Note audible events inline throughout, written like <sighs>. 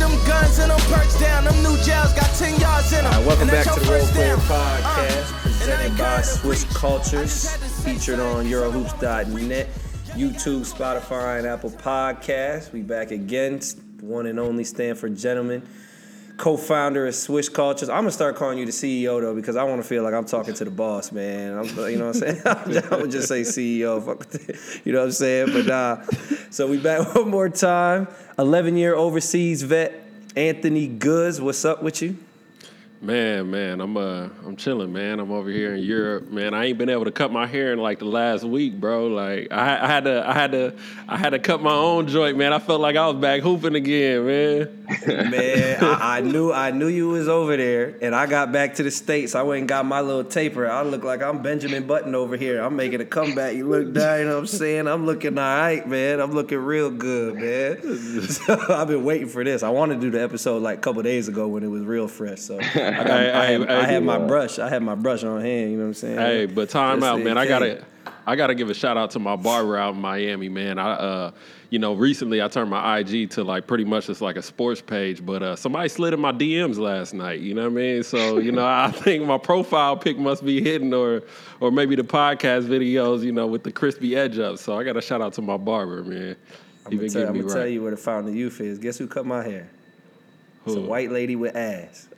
them guns and them perks down. Them new jails got 10 yards in them. Right, welcome back to the Role Player Podcast, uh, presented by Swish Cultures, featured on Eurohoops.net, YouTube, Spotify, and Apple Podcasts. We back again, one and only Stanford Gentlemen co-founder of Swish Cultures. I'm gonna start calling you the CEO though, because I want to feel like I'm talking to the boss, man. I'm, you know what I'm saying? <laughs> I would just say CEO, you know what I'm saying? But nah. So we back <laughs> one more time. 11 year overseas vet, Anthony Goods. What's up with you? Man, man, I'm uh I'm chilling, man. I'm over here in Europe, man. I ain't been able to cut my hair in like the last week, bro. Like I, I had to I had to I had to cut my own joint, man. I felt like I was back hooping again, man. <laughs> Man, I, I knew I knew you was over there, and I got back to the states. I went and got my little taper. I look like I'm Benjamin Button over here. I'm making a comeback. You look down, you know what I'm saying? I'm looking all right, man. I'm looking real good, man. <laughs> So I've been waiting for this. I wanted to do the episode like a couple days ago when it was real fresh. So <laughs> I, I, I hey, had my uh, brush. I had my brush on hand. You know what I'm saying? Hey, but time out, man. I gotta I gotta give a shout out to my barber out in Miami, man. I uh you know, recently I turned my IG to like pretty much just like a sports page, but uh somebody slid in my DMs last night, you know what I mean? So, you know, I <laughs> think my profile pic must be hidden or or maybe the podcast videos, you know, with the crispy edge up. So I gotta shout out to my barber, man. I'm gonna, tell, I'm gonna tell you where the fountain of youth is. Guess who cut my hair? It's a white lady with ass.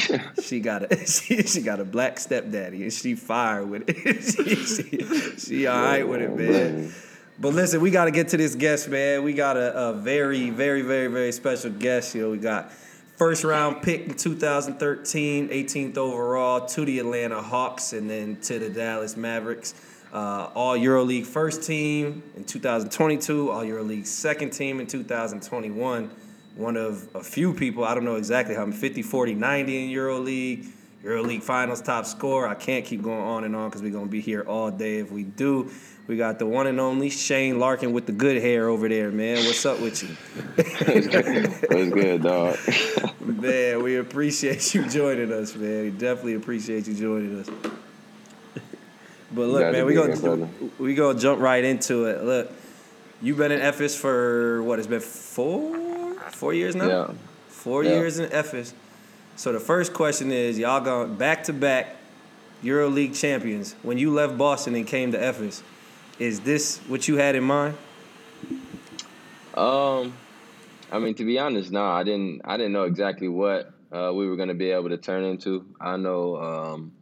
<laughs> she got a <laughs> she, she got a black stepdaddy and she fire with it. <laughs> she, she, she all right with it, man. But listen, we got to get to this guest, man. We got a, a very, very, very, very special guest here. We got first round pick in 2013, 18th overall to the Atlanta Hawks, and then to the Dallas Mavericks. Uh, all EuroLeague first team in 2022, All EuroLeague second team in 2021. One of a few people, I don't know exactly how many, 50, 40, 90 in EuroLeague. EuroLeague Finals top scorer. I can't keep going on and on because we're going to be here all day if we do. We got the one and only Shane Larkin with the good hair over there, man. What's up with you? <laughs> What's good, dog? <laughs> Man, we appreciate you joining us, man. We definitely appreciate you joining us. But look, man, we be gonna we gonna jump right into it. Look, you've been in Efes for what? It's been four four years now. Yeah. Four Yeah. years in Efes. So the first question is, y'all going back to back EuroLeague champions. When you left Boston and came to Efes, is this what you had in mind? Um, I mean, to be honest, no, I didn't. I didn't know exactly what uh, we were going to be able to turn into. I know um,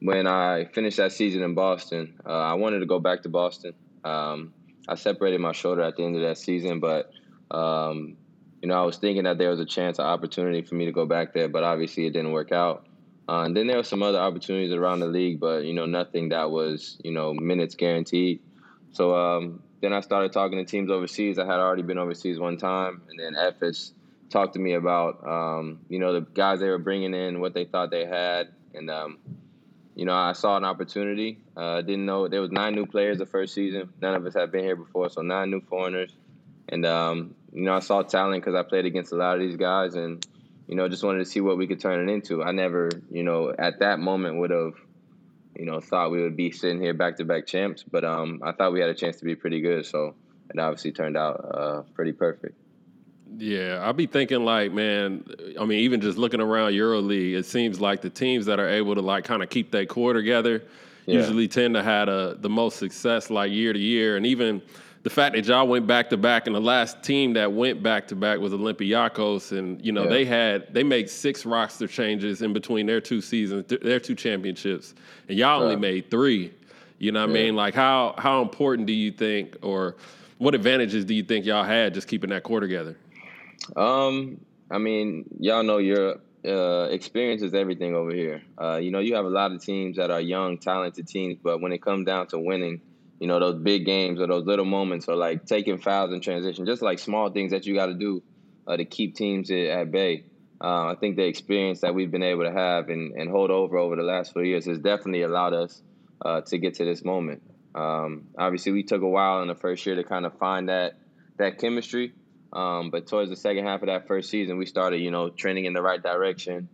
when I finished that season in Boston, uh, I wanted to go back to Boston. Um, I separated my shoulder at the end of that season, but um, you know, I was thinking that there was a chance, an opportunity for me to go back there, but obviously it didn't work out. Uh, and then there were some other opportunities around the league, but you know, nothing that was you know minutes guaranteed. So um, then I started talking to teams overseas. I had already been overseas one time, and then Efes talked to me about um, you know the guys they were bringing in, what they thought they had, and um, you know I saw an opportunity. Uh, didn't know there was nine new players the first season. None of us had been here before, so nine new foreigners, and um, you know I saw talent because I played against a lot of these guys, and you know just wanted to see what we could turn it into. I never you know at that moment would have you know, thought we would be sitting here back to back champs, but um, I thought we had a chance to be pretty good. So it obviously turned out uh, pretty perfect. Yeah, I'll be thinking like, man, I mean, even just looking around EuroLeague, it seems like the teams that are able to like kind of keep their core together Yeah. usually tend to have a, the most success like year to year. And even the fact that y'all went back to back and the last team that went back to back was Olympiacos and you know Yeah. they had they made six roster changes in between their two seasons, th- their two championships. And y'all only Right. made 3. You know what I mean? Like how how important do you think or what advantages do you think y'all had just keeping that core together? Um, I mean, y'all know your uh, experience is everything over here. Uh, you know, you have a lot of teams that are young, talented teams, but when it comes down to winning, you know, those big games or those little moments or like taking fouls in transition, just like small things that you got to do uh, to keep teams at, bay. Uh, I think the experience that we've been able to have and, and hold over over the last few years has definitely allowed us uh, to get to this moment. Um, obviously, we took a while in the first year to kind of find that that chemistry. Um, but towards the second half of that first season, we started, you know, trending in the right direction.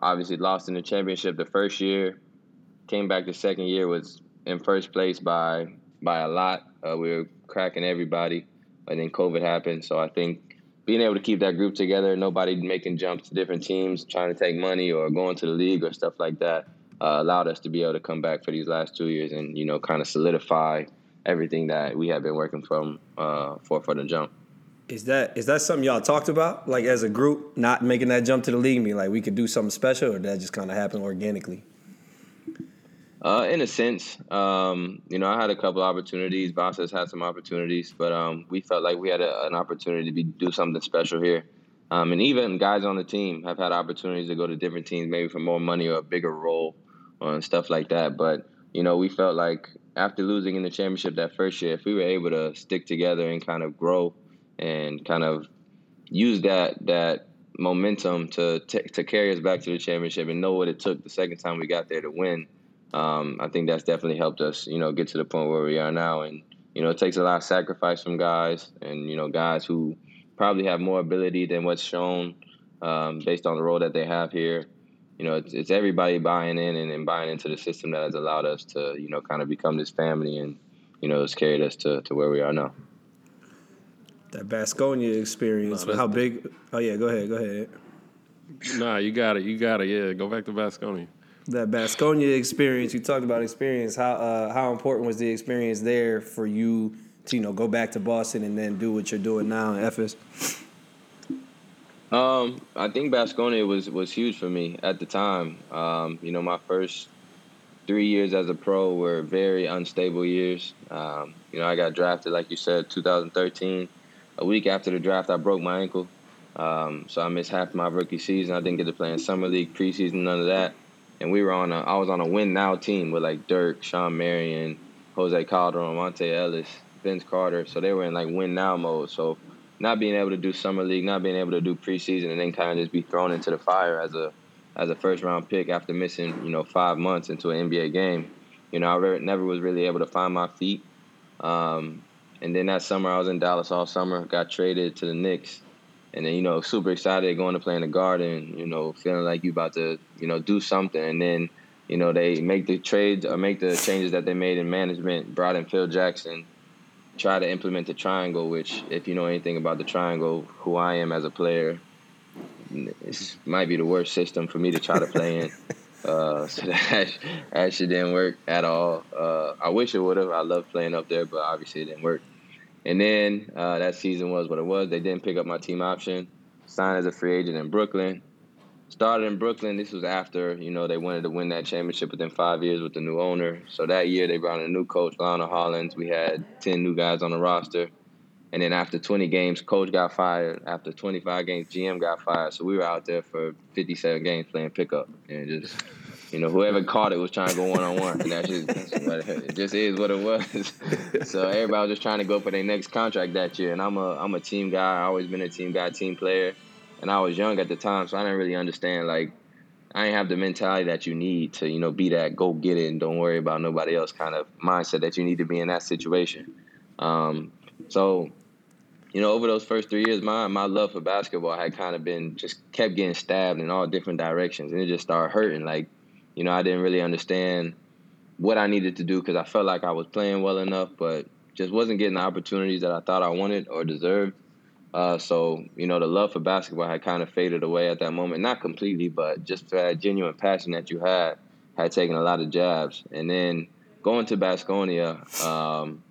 Obviously, lost in the championship the first year. Came back the second year was in first place by by a lot. Uh, we were cracking everybody, and then COVID happened. So I think being able to keep that group together, nobody making jumps to different teams, trying to take money or going to the league or stuff like that, uh, allowed us to be able to come back for these last two years and you know kind of solidify everything that we have been working from uh, for for the jump. Is that is that something y'all talked about, like as a group, not making that jump to the league? Me, like we could do something special, or that just kind of happen organically? Uh, in a sense, um, you know, I had a couple opportunities. Has had some opportunities, but um, we felt like we had a, an opportunity to be, do something special here. Um, and even guys on the team have had opportunities to go to different teams, maybe for more money or a bigger role and stuff like that. But you know, we felt like after losing in the championship that first year, if we were able to stick together and kind of grow and kind of use that that momentum to t- to carry us back to the championship and know what it took the second time we got there to win um, I think that's definitely helped us, you know, get to the point where we are now. And you know, it takes a lot of sacrifice from guys, and you know, guys who probably have more ability than what's shown um, based on the role that they have here. You know, it's, it's everybody buying in and, and, buying into the system that has allowed us to, you know, kind of become this family, and you know, it's carried us to, to where we are now. That Basconia experience, no, how big? Oh yeah, go ahead, go ahead. Nah, you got it, you got it. Yeah, go back to Basconia that Basconia experience. You talked about experience. How uh, how important was the experience there for you to you know go back to Boston and then do what you're doing now in Efes? Um, I think Basconia was was huge for me at the time. Um, you know, my first three years as a pro were very unstable years. Um, you know, I got drafted, like you said, 2013. A week after the draft, I broke my ankle. Um, so I missed half my rookie season. I didn't get to play in summer league, preseason, none of that and we were on a I was on a win now team with like Dirk, Shawn Marion, Jose Calderon, Monta Ellis, Vince Carter. So they were in like win now mode. So not being able to do summer league, not being able to do preseason, and then kind of just be thrown into the fire as a as a first round pick after missing you know five months into an NBA game. You know, I never was really able to find my feet. Um, and then that summer, I was in Dallas all summer. Got traded to the Knicks and then you know super excited going to play in the garden you know feeling like you about to you know do something. And then you know they make the trades or make the changes that they made in management brought in phil jackson try to implement the triangle which if you know anything about the triangle who i am as a player this might be the worst system for me to try to play in. <laughs> Uh, so that actually didn't work at all. Uh, i wish it would have i love playing up there but obviously it didn't work and then uh, that season was what it was. They didn't pick up my team option. Signed as a free agent in Brooklyn. Started in Brooklyn. This was after you know they wanted to win that championship within five years with the new owner. So that year they brought in a new coach, Lionel Hollins. We had ten new guys on the roster. And then after 20 games, coach got fired. After 25 games, GM got fired. So we were out there for 57 games playing pickup and just you know, whoever caught it was trying to go one on one, that's just that's what it, it just is what it was. <laughs> so everybody was just trying to go for their next contract that year, and I'm a I'm a team guy. I always been a team guy, team player, and I was young at the time, so I didn't really understand like I didn't have the mentality that you need to you know be that go get it and don't worry about nobody else kind of mindset that you need to be in that situation. Um, so you know, over those first three years, my my love for basketball had kind of been just kept getting stabbed in all different directions, and it just started hurting. Like you know, I didn't really understand what I needed to do because I felt like I was playing well enough, but just wasn't getting the opportunities that I thought I wanted or deserved. Uh, so, you know, the love for basketball had kind of faded away at that moment. Not completely, but just that genuine passion that you had had taken a lot of jabs. And then going to Basconia, um,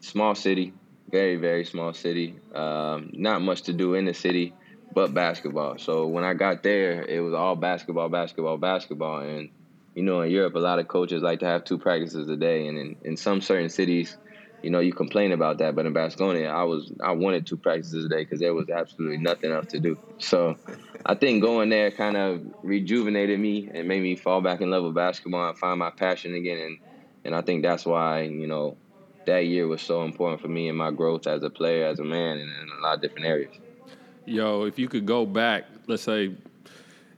small city, very, very small city. Um, not much to do in the city but basketball. So when I got there, it was all basketball, basketball, basketball. And you know, in Europe, a lot of coaches like to have two practices a day, and in, in some certain cities, you know, you complain about that. But in Basconia, I was I wanted two practices a day because there was absolutely nothing else to do. So, I think going there kind of rejuvenated me and made me fall back in love with basketball and find my passion again. And and I think that's why you know that year was so important for me and my growth as a player, as a man, in, in a lot of different areas. Yo, if you could go back, let's say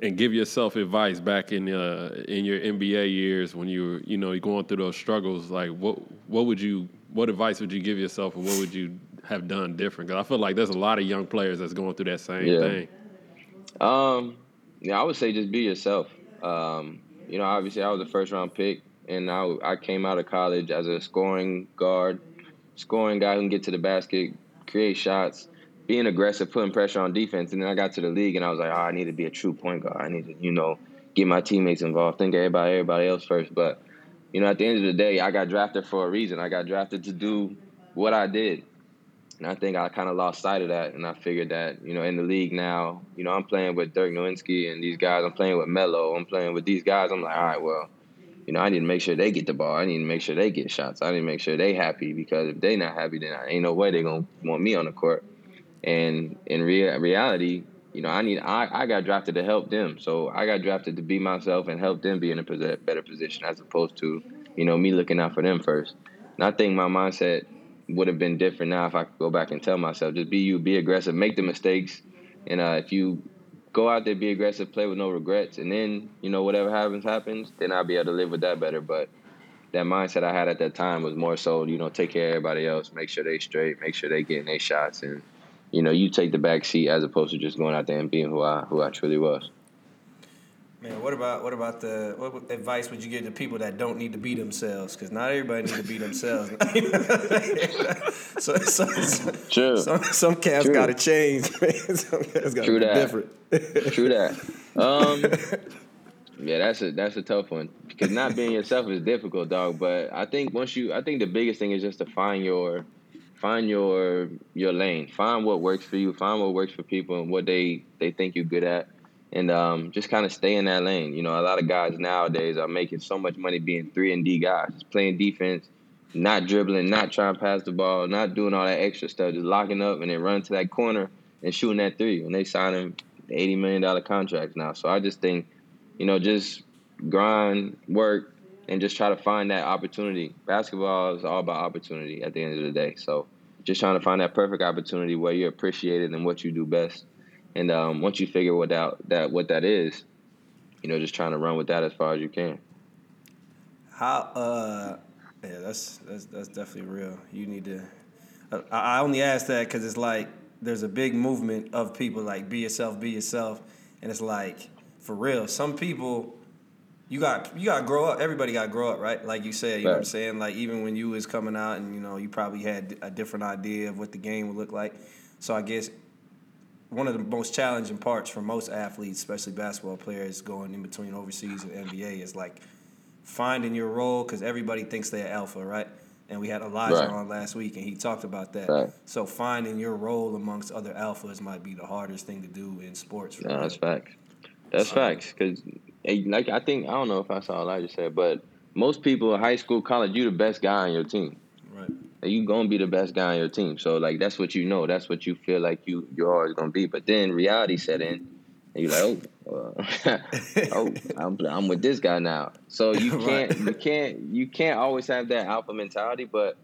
and give yourself advice back in uh, in your NBA years when you were you know going through those struggles. Like what what would you what advice would you give yourself, and what would you have done different? Because I feel like there's a lot of young players that's going through that same yeah. thing. Um, yeah, I would say just be yourself. Um, you know, obviously I was a first round pick, and I I came out of college as a scoring guard, scoring guy who can get to the basket, create shots being aggressive, putting pressure on defense. And then I got to the league and I was like, oh, I need to be a true point guard. I need to, you know, get my teammates involved, think everybody, everybody else first. But, you know, at the end of the day, I got drafted for a reason. I got drafted to do what I did. And I think I kind of lost sight of that. And I figured that, you know, in the league now, you know, I'm playing with Dirk Nowitzki and these guys. I'm playing with Melo. I'm playing with these guys. I'm like, all right, well, you know, I need to make sure they get the ball. I need to make sure they get shots. I need to make sure they happy because if they not happy, then I ain't no way they gonna want me on the court. And in rea- reality, you know, I need I, I got drafted to help them. So I got drafted to be myself and help them be in a better position as opposed to, you know, me looking out for them first. And I think my mindset would have been different now if I could go back and tell myself, just be you, be aggressive, make the mistakes. And uh, if you go out there, be aggressive, play with no regrets, and then, you know, whatever happens, happens, then I'll be able to live with that better. But that mindset I had at that time was more so, you know, take care of everybody else, make sure they straight, make sure they getting their shots and – you know, you take the back seat as opposed to just going out there and being who I who I truly was. Man, what about what about the what advice would you give to people that don't need to be themselves? Because not everybody needs to be themselves. so, <laughs> so, so, True. Some, some cats got to change. <laughs> Man. Some cats got to be that. different. True that. <laughs> Um, yeah, that's a that's a tough one because not being yourself is difficult, dog. But I think once you, I think the biggest thing is just to find your find your your lane. Find what works for you. Find what works for people and what they they think you're good at, and um, just kind of stay in that lane. You know, a lot of guys nowadays are making so much money being three and D guys, just playing defense, not dribbling, not trying to pass the ball, not doing all that extra stuff, just locking up and then running to that corner and shooting that three. And they signing eighty million dollar contracts now. So I just think, you know, just grind, work, and just try to find that opportunity. Basketball is all about opportunity at the end of the day. So just trying to find that perfect opportunity where you're appreciated and what you do best. And um, once you figure what out that what that is, you know, just trying to run with that as far as you can. How? Uh, yeah, that's that's that's definitely real. You need to. Uh, I only ask that because it's like there's a big movement of people like be yourself, be yourself, and it's like for real. Some people you got you got to grow up. Everybody got to grow up, right? Like you said, you right. know what I'm saying. Like even when you was coming out, and you know, you probably had a different idea of what the game would look like. So I guess one of the most challenging parts for most athletes, especially basketball players, going in between overseas and NBA, is like finding your role because everybody thinks they're alpha, right? And we had Elijah right. on last week, and he talked about that. Right. So finding your role amongst other alphas might be the hardest thing to do in sports. No, that's facts. That's um, facts. Because like I think I don't know if I saw Elijah said, but most people in high school, college, you the best guy on your team. Right. And you gonna be the best guy on your team. So like that's what you know. That's what you feel like you you're always gonna be. But then reality set in, and you're like, oh, uh, <laughs> oh, I'm I'm with this guy now. So <laughs> you can't right. you can't you can't always have that alpha mentality, but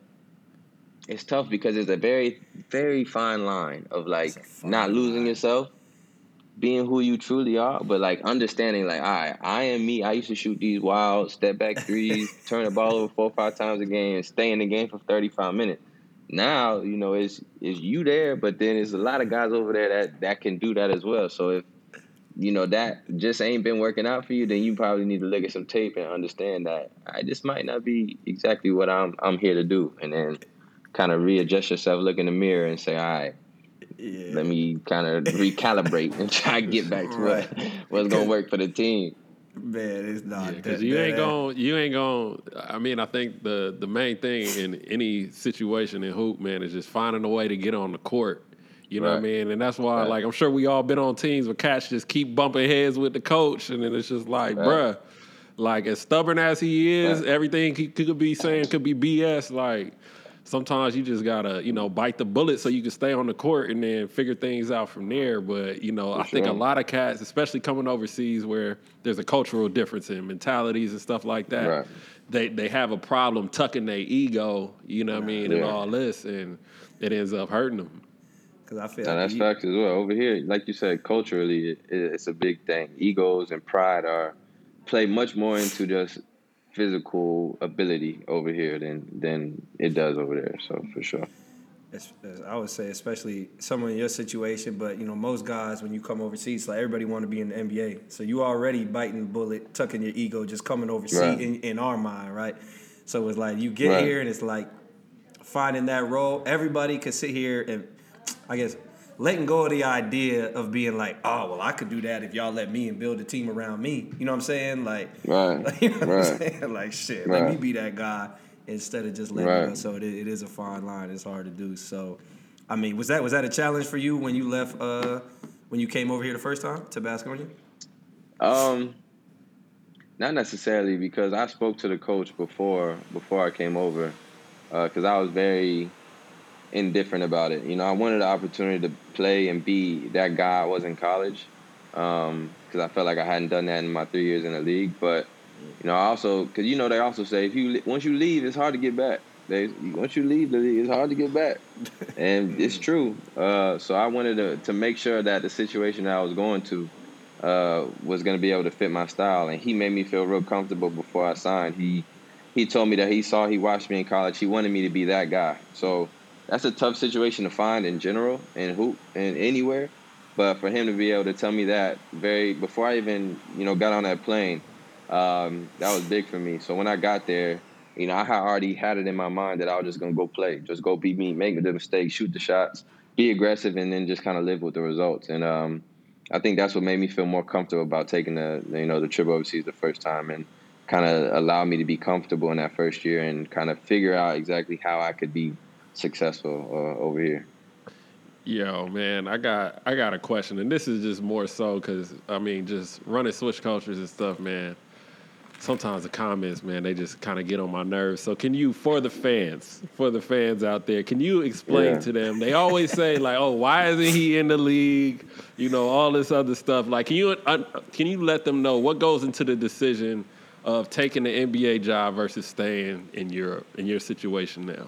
it's tough because it's a very very fine line of like not losing line. yourself being who you truly are, but like understanding, like, all right, I am me. I used to shoot these wild step back threes, <laughs> turn the ball over four or five times a game, and stay in the game for 35 minutes. Now, you know, it's is you there, but then there's a lot of guys over there that that can do that as well. So if you know that just ain't been working out for you, then you probably need to look at some tape and understand that I just might not be exactly what I'm I'm here to do, and then kind of readjust yourself, look in the mirror, and say, all right yeah. let me kind of recalibrate and try to get back to right. what, <laughs> what's gonna work for the team. Man, it's not because yeah, you ain't going. You ain't going. I mean, I think the the main thing in any situation in hoop, man, is just finding a way to get on the court. You know right. what I mean? And that's why, right. like, I'm sure we all been on teams where cats just keep bumping heads with the coach, and then it's just like, right. bruh, like as stubborn as he is, everything he could be saying could be BS. Like, sometimes you just gotta, you know, bite the bullet so you can stay on the court and then figure things out from there. But you know, For I sure. think a lot of cats, especially coming overseas where there's a cultural difference in mentalities and stuff like that, right. they they have a problem tucking their ego, you know what I mean, yeah. and all this, and it ends up hurting them. Because I feel like that's facts as well. Over here, like you said, culturally, it, it's a big thing. Egos and pride are play much more into just physical ability over here than than it does over there. So for sure. I would say, especially someone in your situation, but you know, most guys when you come overseas, like everybody want to be in the NBA. So you already biting the bullet, tucking your ego, just coming overseas right. in, in, our mind, right? So it's like you get right. here and it's like finding that role. Everybody could sit here and I guess letting go of the idea of being like, oh well, I could do that if y'all let me and build a team around me. You know what I'm saying? Like, right, like, <laughs> you know what right. I'm saying? Like, shit, right. let me be that guy instead of just letting right. go. So it, it is a fine line. It's hard to do. So, I mean, was that was that a challenge for you when you left? Uh, when you came over here the first time to Basconia? Um, not necessarily because I spoke to the coach before before I came over, because uh, I was very indifferent about it. You know, I wanted the opportunity to play and be that guy I was in college, because um, I felt like I hadn't done that in my three years in the league. But you know, I also because you know they also say if you once you leave, it's hard to get back. They once you leave the league, it's hard to get back, <laughs> and it's true. Uh, so I wanted to to make sure that the situation that I was going to uh, was going to be able to fit my style, and he made me feel real comfortable before I signed. He he told me that he saw he watched me in college. He wanted me to be that guy. So that's a tough situation to find in general in hoop and anywhere. But for him to be able to tell me that very before I even you know got on that plane, um, that was big for me. So when I got there, you know I had already had it in my mind that I was just gonna go play, just go beat me, make the mistakes, shoot the shots, be aggressive, and then just kind of live with the results. And um, I think that's what made me feel more comfortable about taking the you know the trip overseas the first time and kind of allowed me to be comfortable in that first year and kind of figure out exactly how I could be successful uh, over here. Yo, man, I got I got a question, and this is just more so because I mean, just running Swish Cultures and stuff, man. Sometimes the comments, man, they just kind of get on my nerves. So, can you, for the fans, for the fans out there, can you explain Yeah. to them? They always say like, "Oh, why isn't he in the league?" You know, all this other stuff. Like, can you uh, can you let them know what goes into the decision of taking the NBA job versus staying in Europe in your situation now?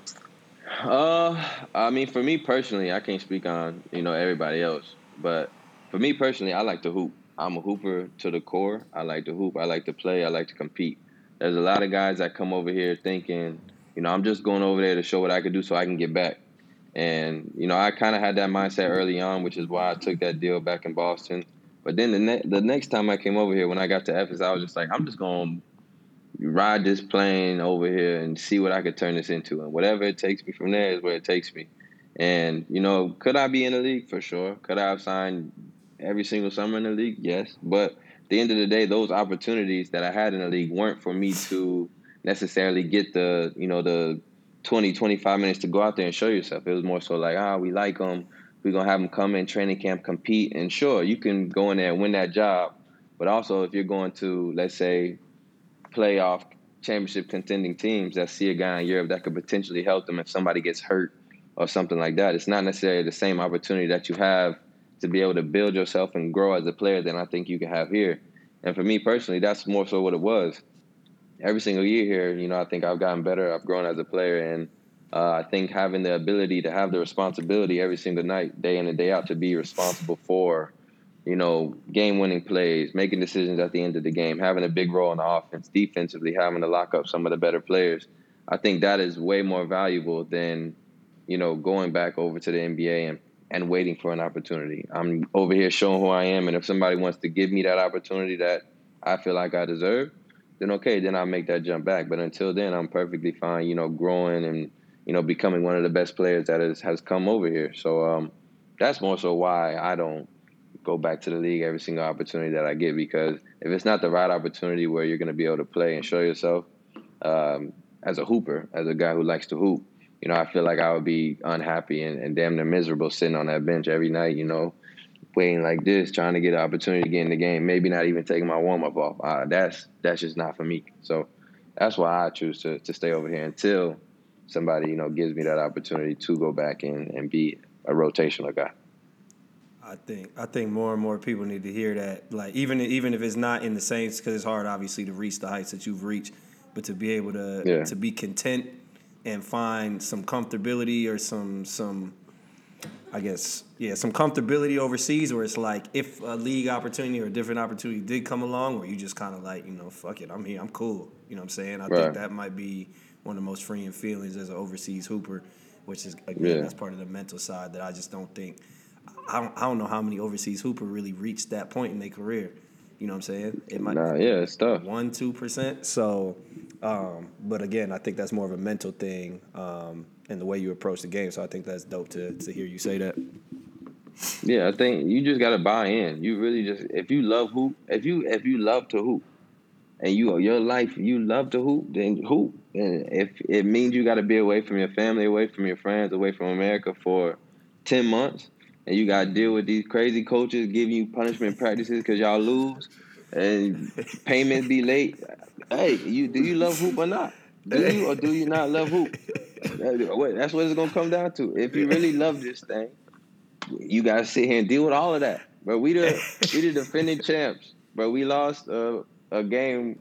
Uh, I mean, for me personally, I can't speak on you know everybody else, but for me personally, I like to hoop. I'm a hooper to the core. I like to hoop. I like to play. I like to compete. There's a lot of guys that come over here thinking, you know, I'm just going over there to show what I can do so I can get back. And you know, I kind of had that mindset early on, which is why I took that deal back in Boston. But then the ne- the next time I came over here, when I got to Efes, I was just like, I'm just going to ride this plane over here and see what I could turn this into. And whatever it takes me from there is where it takes me. And, you know, could I be in the league? For sure. Could I have signed every single summer in the league? Yes. But at the end of the day, those opportunities that I had in the league weren't for me to necessarily get the, you know, the 20, 25 minutes to go out there and show yourself. It was more so like, ah, we like them. We're going to have them come in training camp, compete. And sure, you can go in there and win that job. But also, if you're going to, let's say, playoff championship contending teams that see a guy in Europe that could potentially help them if somebody gets hurt or something like that. It's not necessarily the same opportunity that you have to be able to build yourself and grow as a player than I think you can have here. And for me personally, that's more so what it was. Every single year here, you know, I think I've gotten better. I've grown as a player, and uh, I think having the ability to have the responsibility every single night, day in and day out, to be responsible for you know, game winning plays, making decisions at the end of the game, having a big role in the offense, defensively, having to lock up some of the better players. I think that is way more valuable than, you know, going back over to the NBA and, and waiting for an opportunity. I'm over here showing who I am, and if somebody wants to give me that opportunity that I feel like I deserve, then okay, then I'll make that jump back. But until then, I'm perfectly fine, you know, growing and, you know, becoming one of the best players that has, has come over here. So um, that's more so why I don't go back to the league every single opportunity that I get because if it's not the right opportunity where you're going to be able to play and show yourself um, as a hooper, as a guy who likes to hoop, you know, I feel like I would be unhappy and, and damn near miserable sitting on that bench every night, you know, waiting like this, trying to get an opportunity to get in the game, maybe not even taking my warm up off. Uh, that's that's just not for me. So that's why I choose to, to stay over here until somebody, you know, gives me that opportunity to go back and, and be a rotational guy. I think I think more and more people need to hear that. Like even even if it's not in the same, because it's hard obviously to reach the heights that you've reached, but to be able to Yeah. to be content and find some comfortability or some some, I guess yeah, some comfortability overseas where it's like if a league opportunity or a different opportunity did come along, where you just kind of like you know fuck it, I'm here, I'm cool. You know what I'm saying? I Right. think that might be one of the most freeing feelings as an overseas hooper, which is again Yeah. that's part of the mental side that I just don't think. I don't, I don't know how many overseas hooper really reached that point in their career. You know what I'm saying? It might Nah, yeah, it's tough. one two percent. So, um, but again, I think that's more of a mental thing um, and the way you approach the game. So I think that's dope to to hear you say that. Yeah, I think you just gotta buy in. You really just if you love hoop, if you if you love to hoop, and you your life you love to hoop, then hoop. And if it means you got to be away from your family, away from your friends, away from America for ten months, and you got to deal with these crazy coaches giving you punishment practices because y'all lose, and payments be late. Hey, you do you love hoop or not? Do you or do you not love hoop? That's what it's gonna come down to. If you really love this thing, you gotta sit here and deal with all of that. But we the we the defending champs. But we lost a, a game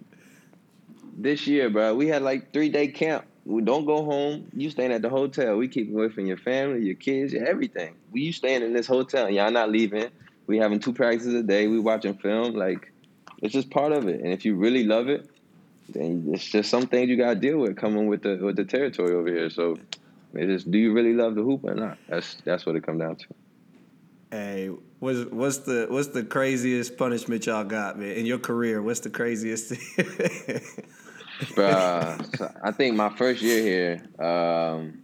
this year, bro. We had like three day camp. We don't go home. You staying at the hotel. We keep away from your family, your kids, your everything. We you staying in this hotel. And y'all not leaving. We having two practices a day. We watching film. Like it's just part of it. And if you really love it, then it's just some things you gotta deal with coming with the with the territory over here. So it is do you really love the hoop or not? That's that's what it come down to. Hey, what's what's the what's the craziest punishment y'all got, man, in your career? What's the craziest? <laughs> uh, so I think my first year here, um,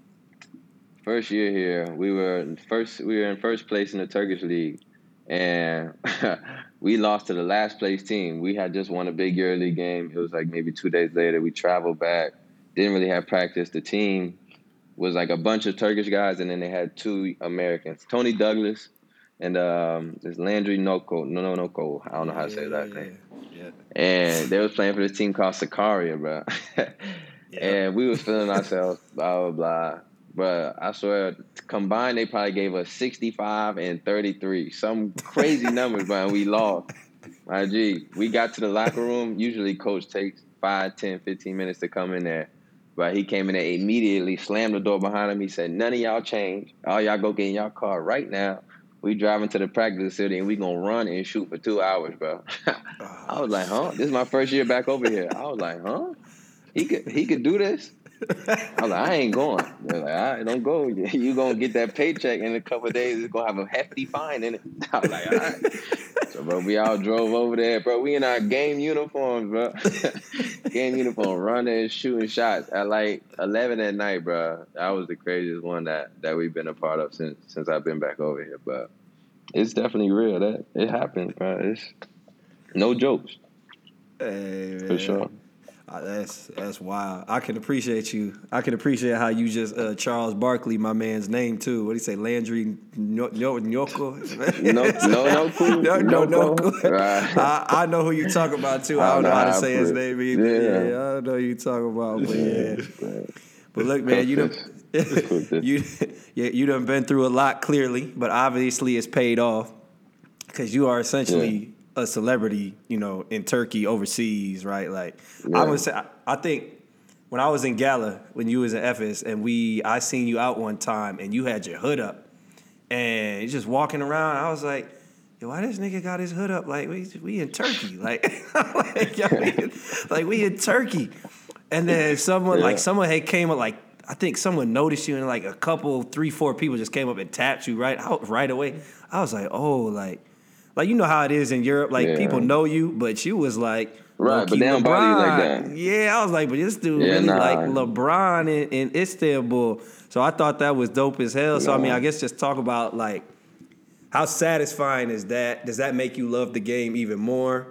first year here, we were first we were in first place in the Turkish league, and <laughs> we lost to the last place team. We had just won a big EuroLeague game. It was like maybe two days later. We traveled back. Didn't really have practice. The team was like a bunch of Turkish guys, and then they had two Americans, Toney Douglas and um, this Landry Nnoko, no, no, Noko. I don't know how to say that name. Yeah. And they was playing for this team called Sakarya, bro. <laughs> yeah. And we was feeling ourselves, blah blah blah. But I swear, combined, they probably gave us 65 and 33. Some crazy <laughs> numbers, man. We lost. My G, we got to the locker room. Usually, coach takes 5, 10, 15 minutes to come in there. But he came in there immediately, slammed the door behind him. He said, None of y'all change. All y'all go get in y'all car right now. We driving to the practice facility and we gonna run and shoot for two hours, bro. <laughs> I was like, huh? This is my first year back over here. I was like, huh? He could he could do this? I was like, I ain't going. They're like, all right, don't go. <laughs> You gonna get that paycheck in a couple days. It's gonna have a hefty fine in it. <laughs> I was like, all right. So, bro, we all drove over there, bro. We in our game uniforms, bro. <laughs> game uniform, running, shooting shots at like eleven at night, bro. That was the craziest one that that we've been a part of since since I've been back over here. But it's definitely real. That it happens, bro. It's no jokes. Hey, man. For sure. Uh, that's that's wild. I can appreciate you. I can appreciate how you just uh, Charles Barkley, my man's name too. What do you say, Landry Nnoko? no, no, no, cool. no, no, no. Cool. Right. I, I know who you talk about too. I don't know how to say his name either. Yeah. yeah, I don't know who you talk about, but yeah. But look, man, you done, <laughs> you yeah, you done been through a lot clearly, but obviously it's paid off because you are essentially a celebrity, you know, in Turkey, overseas, right? Like yeah. I was, I think when I was in Gala, when you was in Efes, and we, I seen you out one time, and you had your hood up, and you just walking around. I was like, Yo, why this nigga got his hood up? Like we, we in Turkey, <laughs> like, like, mean, like we in Turkey. And then someone, yeah. like someone had came up, like I think someone noticed you, and like a couple, three, four people just came up and tapped you right out right away. I was like, oh, like like you know how it is in Europe. Like yeah. people know you, but you was like right, but damn body like that. Yeah, I was like, but this dude yeah, really nah. like LeBron in, in, Istanbul. So I thought that was dope as hell. So I mean, I guess just talk about like how satisfying is that? Does that make you love the game even more?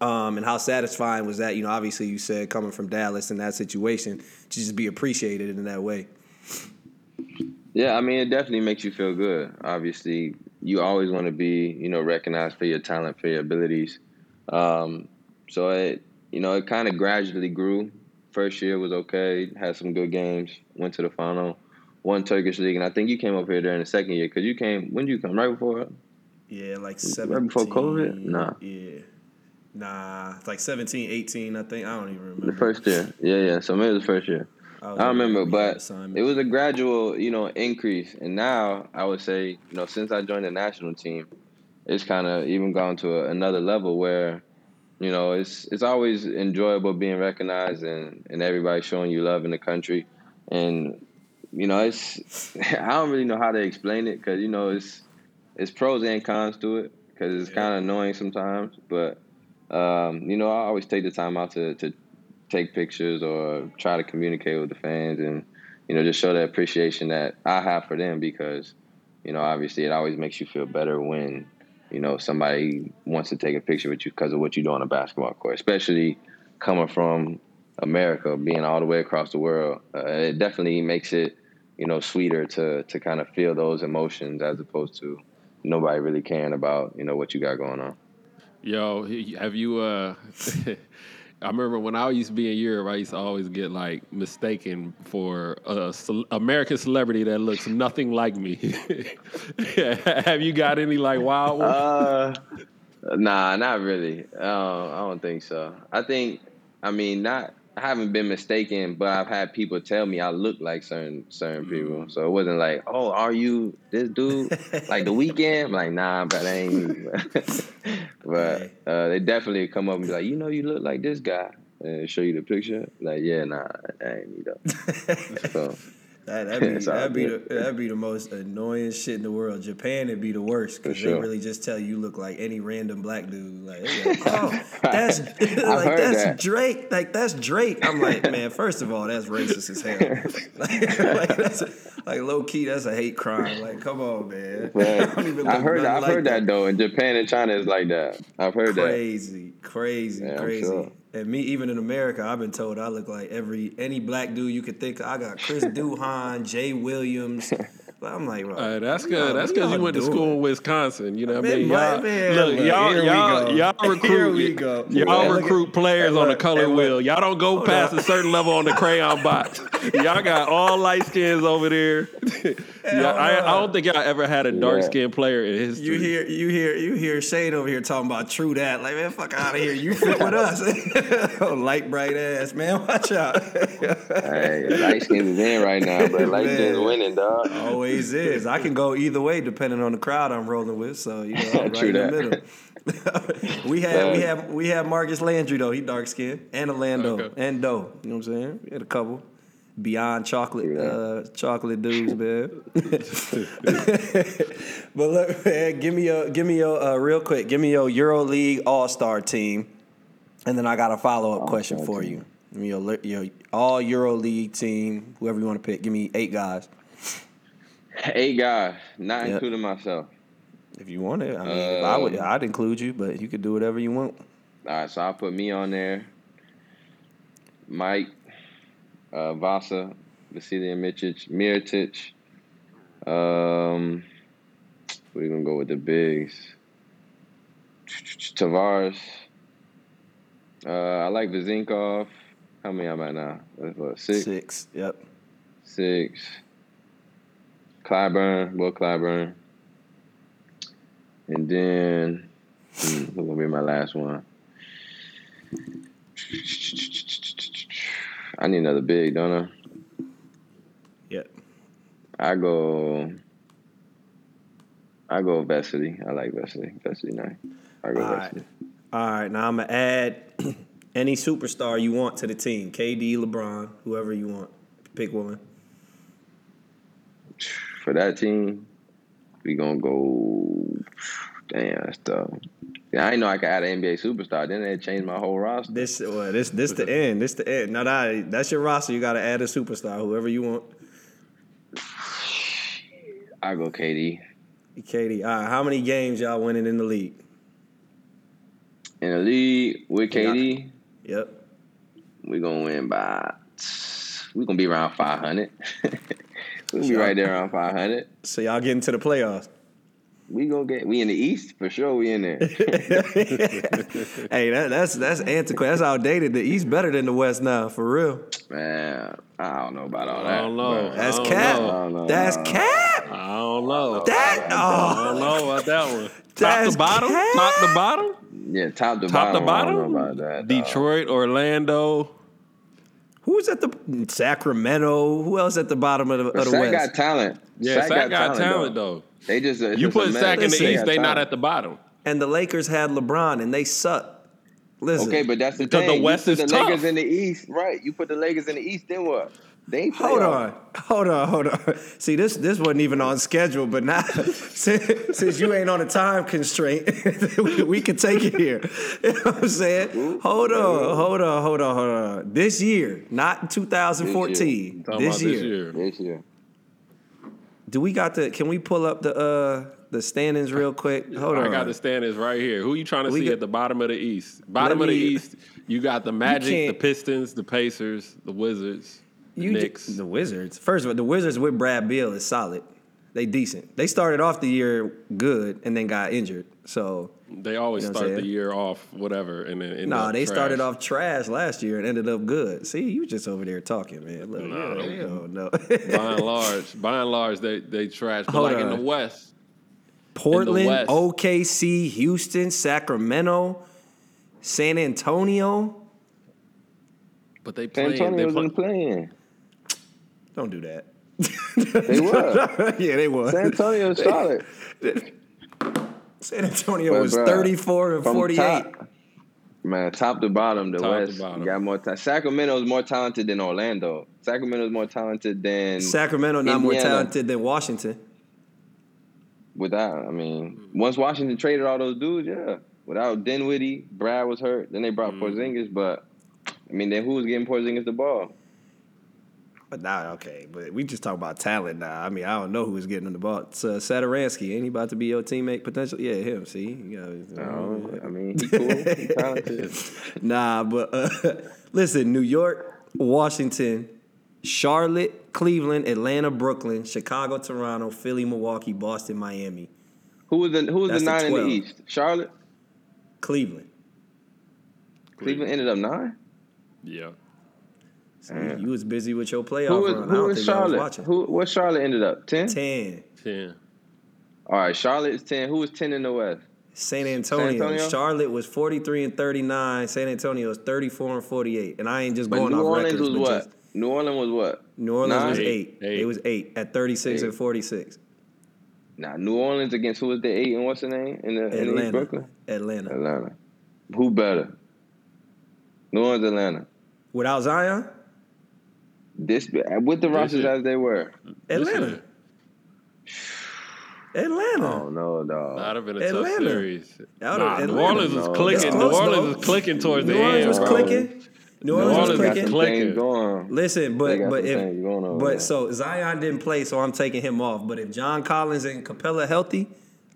Um, and how satisfying was that? You know, obviously you said coming from Dallas in that situation to just be appreciated in that way. Yeah, I mean, it definitely makes you feel good. Obviously, you always want to be, you know, recognized for your talent, for your abilities. Um, so it, you know, it kind of gradually grew. First year was okay, had some good games, went to the final, won Turkish league, and I think you came up here during the second year because you came. When did you come? Right before? Yeah, like seven. Right before COVID? Nah. Yeah. Nah, it's like 17, 18, I think. I don't even remember. The first year. Yeah, yeah. So maybe the first year. I, I remember, but it was a gradual, you know, increase. And now I would say, you know, since I joined the national team, it's kind of even gone to a, another level where, you know, it's it's always enjoyable being recognized and and everybody showing you love in the country, and you know, it's <laughs> I don't really know how to explain it because you know it's it's pros and cons to it because it's yeah. kind of annoying sometimes, but um, you know, I always take the time out to to take pictures or try to communicate with the fans and you know just show that appreciation that I have for them because you know, obviously, it always makes you feel better when you know somebody wants to take a picture with you because of what you do on a basketball court, especially coming from America, being all the way across the world. Uh, it definitely makes it you know sweeter to to kind of feel those emotions as opposed to nobody really caring about you know what you got going on. Yo, have you? uh <laughs> I remember when I used to be in Europe, I used to always get like mistaken for a ce- American celebrity that looks nothing like me. <laughs> Have you got any like wild ones? Uh, nah, not really. Uh, I don't think so. I think, I mean, not. I haven't been mistaken, but I've had people tell me I look like certain certain people. So it wasn't like, oh, are you this dude? <laughs> like the Weeknd? I'm like, nah, but I ain't me. <laughs> but uh, they definitely come up and be like, you know, you look like this guy. And show you the picture. Like, yeah, nah, that ain't me though. <laughs> so That, that'd be, <laughs> that'd, be the, that'd be the most annoying shit in the world. Japan would be the worst because sure. they really just tell you you look like any random black dude. Like, <laughs> like, oh, that's <laughs> like that's that. Drake. Like that's Drake. I'm like, man. First of all, that's racist as hell. like, like, that's like low key, that's a hate crime. Like, come on, man. I don't But even I've heard I've like heard that. though. In Japan and China is like that. I've heard that. Crazy, crazy, Yeah, I'm crazy. sure. And me, even in America, I've been told I look like every any black dude you could think. of. I got Chris <laughs> Duhon, Jay Williams. But I'm like, bro, Uh, that's good. That's because you y'all went to school in Wisconsin. You know what I mean? Y'all, man, look, look, y'all, here y'all, go. y'all recruit. <laughs> Here we go. Y'all Hey, recruit at- players hey, on the look, color look. wheel. Y'all don't go past on. a certain level on the crayon box. <laughs> <laughs> y'all got all light skins over there. <laughs> yeah, I, I don't think y'all ever had a dark Yeah. skinned player in history. You hear, you hear, you hear Shane over here talking about true that. Like, man, fuck out of here. You fit with us. <laughs> Oh, light bright ass, man. Watch out. Hey, light skins is in right now, but light skins Man. winning, dog. Always is. I can go either way depending on the crowd I'm rolling with. So you know, I'm right True in the that. middle. we had we Yeah. have we have Marcus Landry though. He dark skinned and Orlando Okay. and Doe. You know what I'm saying? We had a couple beyond chocolate Yeah. uh, chocolate dudes, <laughs> man. <laughs> but look, man, give me your give me your uh, real quick. Give me your EuroLeague All Star team, and then I got a follow up question for team. you. Give me your your all EuroLeague team, whoever you want to pick. Give me eight guys. Eight guys, not Yep. including myself. If you want it, I mean, if I would, Um, I'd include you, but you could do whatever you want. All right, so I'll put me on there. Mike, uh, Vasa, Vasily Micić, Miritich. Um, we're gonna go with the bigs. Tavares. Uh, I like Vezenkov. How many am I now? What, six? Six. Yep. Six. Clyburn, Will Clyburn. And then, hmm, who's gonna be my last one? I need another big, don't I? Yep. I go. I go Vesely. I like Vesely. Vesely nice. I go All right. Vesely. All right. Now I'm gonna add <clears throat> any superstar you want to the team. KD, LeBron, whoever you want. Pick one. For that team, we gonna go. Damn, that's tough. Yeah, I didn't know I could add an NBA superstar. Then they changed my whole roster. This, well, this, this the end. This the end. Now that that's your roster. You got to add a superstar, whoever you want. <sighs> I go KD. KD. All right. How many games y'all winning in the league? In the league with. KD, Yep. we gonna win by. We gonna be around five hundred. <laughs> we gonna be right there around five hundred. So y'all getting to the playoffs. We gonna get. We in the East for sure. We in there. <laughs> hey, that, that's that's antiquated. That's outdated. The East better than the West now, for real. Man, I don't know about all that. I don't know. but- That's I don't cap. know. I don't know. That's cap. I don't know. That oh. I oh, don't know about that one. Top <laughs> That's to bottom? cap. Top to bottom? Yeah, top to Top to bottom. I don't bottom? know about that. dog. Detroit, Orlando. who's at the Sacramento? Who else at the bottom of the, But of the Sack West? got talent. Yeah, Sack, got, talent, though. though. They just it's You just put mess. Sack in the East, they got not at the bottom. and the Lakers had LeBron, and they suck. Listen, Okay, but that's the Because the. West is put the tough. Lakers in the East, right? You put the Lakers in the East, then what? They ain't hold playoff. on, hold on, hold on. <laughs> See, this this wasn't even on schedule, but now <laughs> since, since you ain't on a time constraint, <laughs> we, we can take it here. You know what I'm saying? Hold on, hold on, hold on, hold on. This year, not 2014. Talking This year. this year. This year. Do we got the? Can we pull up the uh the standings real quick? Hold on. I got the standings right here. Who you trying to We see got- at the bottom of the East? Bottom of the me- East, you got the Magic, the Pistons, the Pacers, the Wizards, You ju- Knicks. the Wizards. First of all, the Wizards with Brad Beal is solid. They decent. They started off the year good and then got injured. So they always You know start the year off whatever, and then end nah, they trash. started off trash last year and ended up good. See, you just over there talking, man. Look, Nah, yeah, don't know. by and <laughs> large. By and large, they they trash. But Hold like in the West, Portland, West. OKC, Houston, Sacramento, San Antonio. but they San playing. Antonio They was play, in the play-in. Don't do that. They <laughs> were. yeah, they were. San Antonio is solid. <laughs> San Antonio But, was bruh, 34 and 48. top- man, top to bottom, the Top to West bottom. got more talent. Sacramento is more talented than Orlando. Sacramento is more talented than Sacramento not more talented than Washington. without. I mean, once Washington traded all those dudes, yeah. Without Dinwiddie, Brad was hurt. Then they brought Mm-hmm. Porzingis, but I mean, then who was getting Porzingis the ball? But now, okay, but we just talk about talent now. I mean, I don't know who's getting him the ball. It's uh, Satoransky. Ain't he about to be your teammate potentially? Yeah, him. See, you know, No, I mean, he cool, he <laughs> talented. nah, but uh, <laughs> listen, New York, Washington, Charlotte, Cleveland, Atlanta, Brooklyn, Chicago, Toronto, Philly, Milwaukee, Boston, Miami, Who was the Who was That's the the nine in the East? Charlotte. Cleveland. Cleveland ended up nine. yeah. See, Yeah. you was busy with your playoff Who was run. I don't was think I was Charlotte? watching. Who what Charlotte ended up ten? Ten. Ten. All right, Charlotte is ten. Who was ten in the West? San Antonio. Antonio? Charlotte was 43 and 39. San Antonio was 34 and 48. And I ain't just But going New off Orleans records. was what? just- New Orleans was what? New Orleans Nine? was Eight. eight. Eight. It was eight at 36 and 46. Now, New Orleans against who was the eight and what's the name in the in East Atlanta. Brooklyn? Atlanta. Atlanta. Who better? New Orleans, Atlanta. Without Zion? This with the rosters as they were. Atlanta. Atlanta. Oh no, dog. That'd have been a Atlanta. tough series. Nah, would've- New Orleans was No, clicking. that's New Orleans though. was clicking towards the end. New the Orleans end, was clicking. New Orleans was Orleans got clicking. some clicking. things going. Listen, They but got but some if going over but there. so Zion didn't play, so I'm taking him off. But if John Collins and Capela healthy,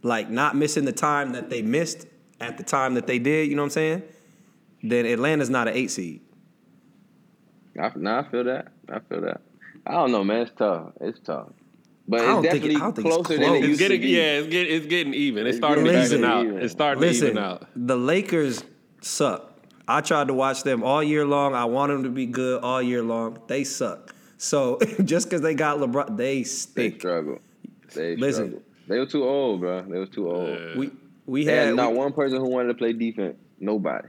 like not missing the time that they missed at the time that they did, you know what I'm saying? Then Atlanta's not an eight seed. I, nah, I feel that. I feel that. I don't know, man. It's tough. It's tough. But I it's don't think it- definitely I don't think it's closer than close. it It's used getting to be. yeah, it's getting it's getting even. It's It's starting to even out. even. It's starting to Listen, even out. the Lakers suck. I tried to watch them all year long. I want them to be good all year long. They suck. So <laughs> just because they got LeBron, they stink. They stink. struggle. They Listen. struggle. They were too old, bro. They were too old. Yeah. We we had had not we- one person who wanted to play defense. Nobody.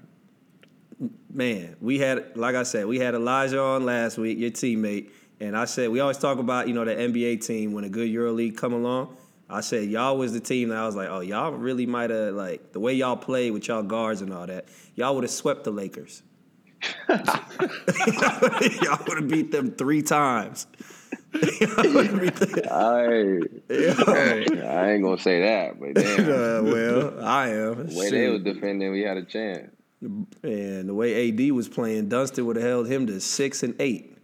Man, we had like I said, we had Elijah on last week, your teammate, and I said we always talk about you know the NBA team when a good EuroLeague come along. I said y'all was the team that I was like, oh y'all really might have like the way y'all played with y'all guards and all that, y'all would have swept the Lakers. <laughs> y'all would have beat them three times. <laughs> Y'all would've beat them- I, <laughs> I ain't gonna say that, but damn. Uh, well, I am. the way they Shoot. was defending, we had a chance. And the way AD was playing, Dunston would have held him to six and eight.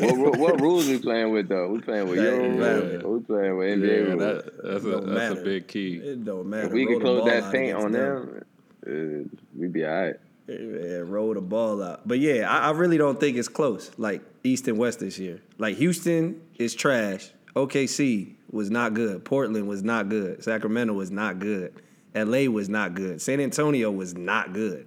what, what, what rules we playing with though? We playing with That Euro ain't rules. matter. We playing with NBA Yeah, rules. that, that's a that's matter. a big key. It don't matter. if we Roll could close that out paint against on them, uh, we'd be all right. Yeah, roll the ball out. But yeah, I, I really don't think it's close. Like East and West this year. Like Houston is trash. OKC was not good. Portland was not good. Sacramento was not good. LA was not good. San Antonio was not good.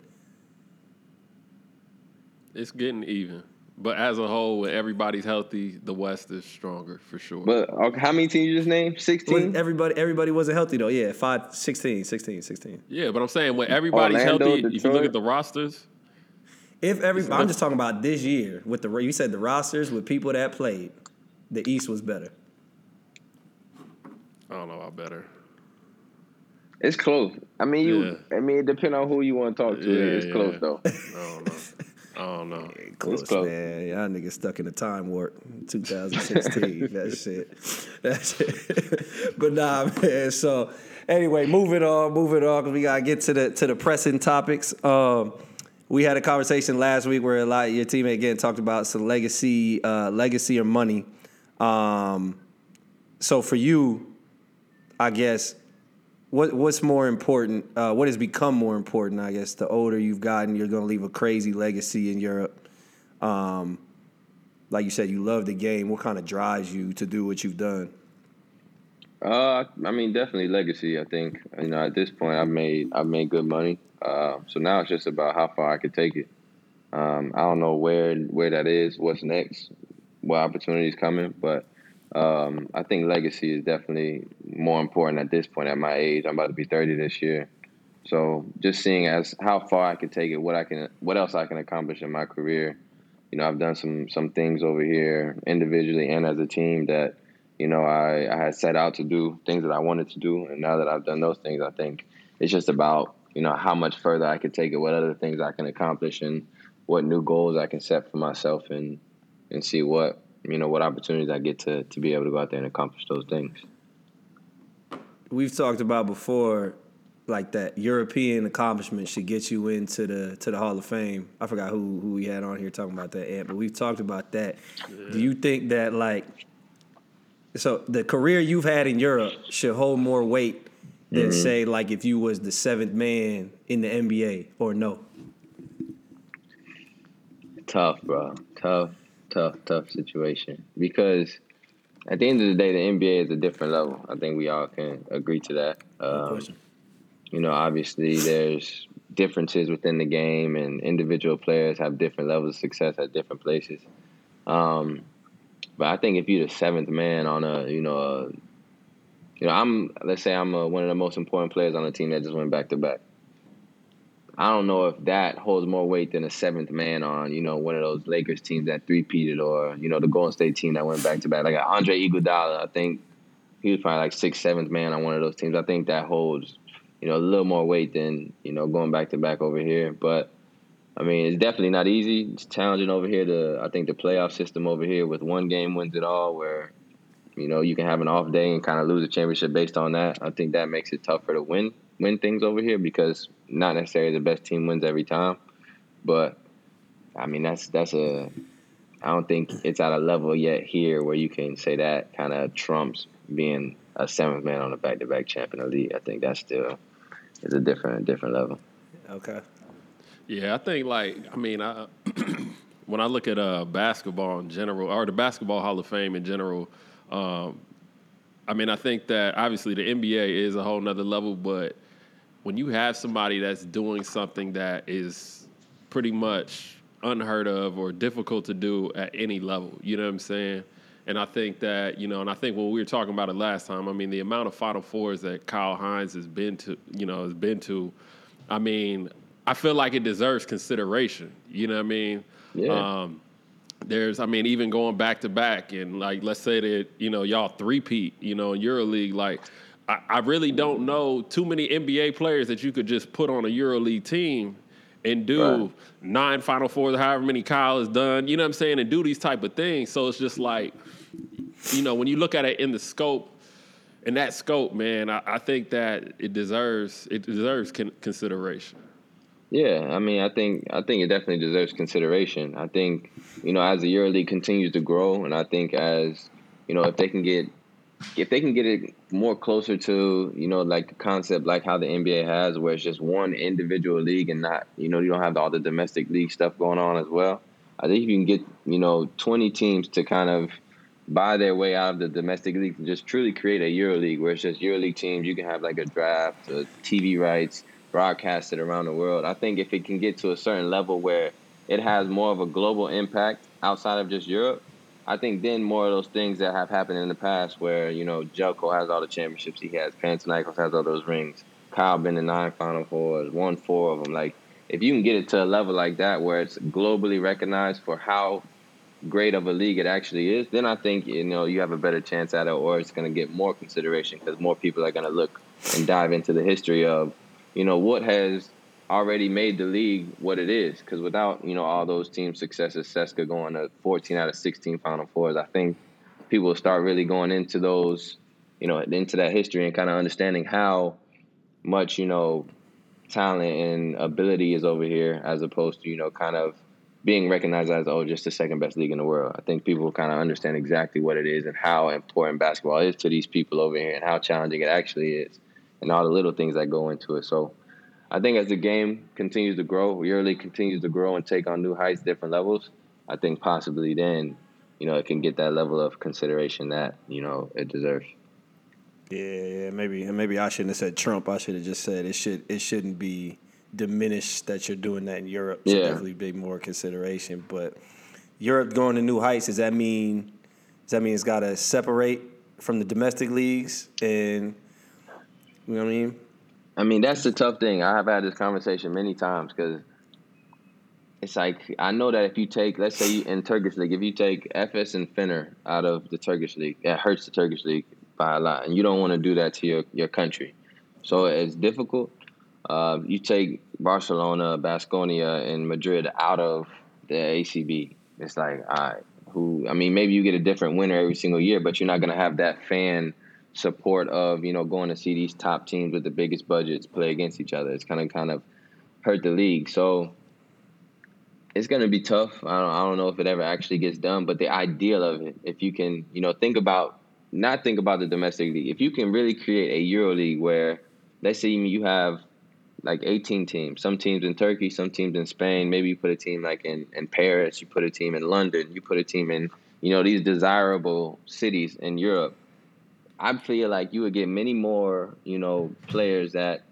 It's getting even. But as a whole, when everybody's healthy, the West is stronger for sure. But okay, how many teams you just named? When Sixteen. everybody everybody wasn't healthy though. Yeah, 5 16, 16, 16. yeah, but I'm saying when everybody's Orlando, healthy, if you look at the rosters, If every I'm just talking about this year with the you said the rosters with people that played, the East was better. I don't know about better. It's close. I mean, you. Yeah. I mean, it depends on who you want to talk to. Yeah, it's yeah. close though. <laughs> I don't know. I don't know. Close, close. man. Y'all niggas stuck in a time warp. 2016. <laughs> that shit. That shit. <laughs> but nah, man. So anyway, moving on, moving on, because we gotta get to the to the pressing topics. Um, we had a conversation last week where a lot of your teammate again talked about some legacy, uh, legacy or money. Um, so for you, I guess what what's more important? Uh, what has become more important? I guess the older you've gotten, you're going to leave a crazy legacy in Europe. Um, like you said, you love the game. What kind of drives you to do what you've done? Uh, I mean, definitely legacy. I think you know at this point, I've made I've made good money. Uh, so now it's just about how far I could take it. Um, I don't know where where that is, what's next, what opportunities coming, but um, I think legacy is definitely more important at this point at my age. I'm about to be 30 this year, so just seeing as how far I can take it, what I can, what else I can accomplish in my career. You know, I've done some some things over here individually and as a team that you know I, I had set out to do things that I wanted to do, and now that I've done those things, I think it's just about you know how much further I can take it, what other things I can accomplish, and what new goals I can set for myself, and and see what you know what opportunities I get to to be able to go out there and accomplish those things. We've talked about before, like that European accomplishment should get you into the to the Hall of Fame. I forgot who who we had on here talking about that, Ant, but we've talked about that. Yeah. Do you think that like so the career you've had in Europe should hold more weight than mm-hmm. say like if you was the seventh man in the NBA or no? Tough, bro. Tough, tough, tough situation. Because at the end of the day, the NBA is a different level. I think we all can agree to that. Um, you know, obviously there's differences within the game, and individual players have different levels of success at different places. Um, but I think if you're the seventh man on a, you know, a, you know, I'm let's say I'm a, one of the most important players on the team that just went back to back. I don't know if that holds more weight than a seventh man on, you know, one of those Lakers teams that three-peated or, you know, the Golden State team that went back to back. Like Andre Iguodala, I think he was probably like sixth, seventh man on one of those teams. I think that holds, you know, a little more weight than, you know, going back to back over here. But I mean, it's definitely not easy. It's challenging over here. The I think the playoff system over here with one game wins it all, where you know you can have an off day and kind of lose a championship based on that. I think that makes it tougher to win win things over here because not necessarily the best team wins every time, but I mean that's that's a I don't think it's at a level yet here where you can say that kind of trumps being a seventh man on a back to back champion elite. I think that's still is a different different level. Okay. Yeah, I think like I mean I <clears throat> when I look at uh, basketball in general or the Basketball Hall of Fame in general. Um, I mean, I think that obviously the NBA is a whole nother level, but when you have somebody that's doing something that is pretty much unheard of or difficult to do at any level, you know what I'm saying? And I think that, you know, and I think when we were talking about it last time, I mean, the amount of Final Fours that Kyle Hines has been to, you know, has been to, I mean, I feel like it deserves consideration. You know what I mean? Yeah. Um, there's, I mean, even going back to back and like, let's say that, you know, y'all three-peat, you know, in EuroLeague, like, I, I really don't know too many NBA players that you could just put on a EuroLeague team and do right. nine Final Fours, however many Kyle has done, you know what I'm saying, and do these type of things. So it's just like, you know, when you look at it in the scope, in that scope, man, I, I think that it deserves it deserves con- consideration. Yeah, I mean, I think I think it definitely deserves consideration. I think you know as the EuroLeague continues to grow, and I think as you know if they can get if they can get it more closer to you know like the concept like how the NBA has where it's just one individual league and not you know you don't have all the domestic league stuff going on as well. I think if you can get you know 20 teams to kind of buy their way out of the domestic league and just truly create a Euro League where it's just Euro League teams. You can have like a draft, uh, a TV rights, broadcasted around the world. I think if it can get to a certain level where it has more of a global impact outside of just Europe, I think then more of those things that have happened in the past where, you know, Željko has all the championships he has, Panathinaikos has all those rings, Kyle been in nine Final Fours, won four of them. Like, if you can get it to a level like that where it's globally recognized for how great of a league it actually is, then I think, you know, you have a better chance at it or it's going to get more consideration because more people are going to look and dive into the history of, you know, what has – already made the league what it is. Because without you know all those team successes, CSKA going to 14 out of 16 Final Fours, I think people will start really going into those, you know, into that history and kind of understanding how much you know talent and ability is over here, as opposed to you know kind of being recognized as oh just the second best league in the world. I think people will kind of understand exactly what it is and how important basketball is to these people over here and how challenging it actually is, and all the little things that go into it. So. I think as the game continues to grow, yearly continues to grow and take on new heights, different levels. I think possibly then, you know, it can get that level of consideration that you know it deserves. Yeah, yeah, maybe maybe I shouldn't have said Trump. I should have just said it should it shouldn't be diminished that you're doing that in Europe. Should Yeah. definitely be more consideration. But Europe going to new heights. Does that mean? Does that mean it's got to separate from the domestic leagues and you know what I mean? I mean, that's the tough thing. I have had this conversation many times because it's like I know that if you take, let's say you, in Turkish league, if you take Efes and Fener out of the Turkish league, that hurts the Turkish league by a lot, and you don't want to do that to your your country. So it's difficult. Uh, you take Barcelona, Basconia, and Madrid out of the ACB. It's like, all right, who? I mean, maybe you get a different winner every single year, but you're not gonna have that fan support of you know going to see these top teams with the biggest budgets play against each other. It's kind of kind of hurt the league. So it's gonna be tough. I don't, I don't know if it ever actually gets done, but the ideal of it, if you can, you know, think about not think about the domestic league. If you can really create a Euro league where, let's say you have like 18 teams, some teams in Turkey, some teams in Spain. Maybe you put a team like in, in Paris, you put a team in London, you put a team in, you know, these desirable cities in Europe. I feel like you would get many more, you know, players that,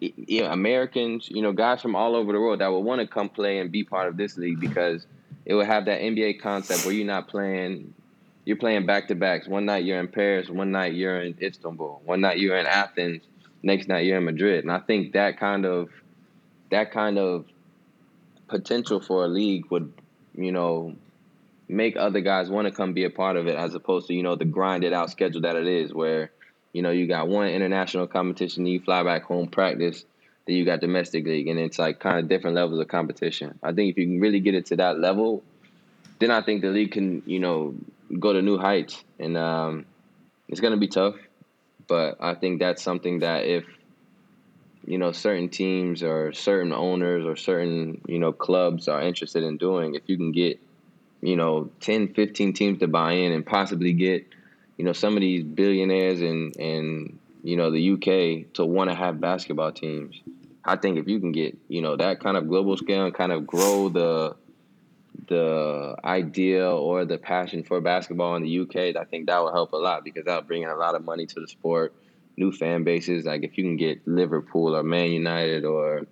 you know, Americans, you know, guys from all over the world that would want to come play and be part of this league because it would have that NBA concept where you're not playing, you're playing back to backs. One night you're in Paris, one night you're in Istanbul, one night you're in Athens, next night you're in Madrid. And I think that kind of, that kind of potential for a league would, you know, make other guys want to come be a part of it as opposed to you know the grinded out schedule that it is where you know you got one international competition you fly back home practice then you got domestic league and it's like kind of different levels of competition. I think if you can really get it to that level then i think the league can you know go to new heights and um, it's going to be tough but i think that's something that if you know certain teams or certain owners or certain you know clubs are interested in doing if you can get you know 10 15 teams to buy in and possibly get you know some of these billionaires and and you know the UK to want to have basketball teams. I think if you can get you know that kind of global scale and kind of grow the the idea or the passion for basketball in the UK I think that will help a lot because that'll bring in a lot of money to the sport new fan bases. Like if you can get Liverpool or Man United or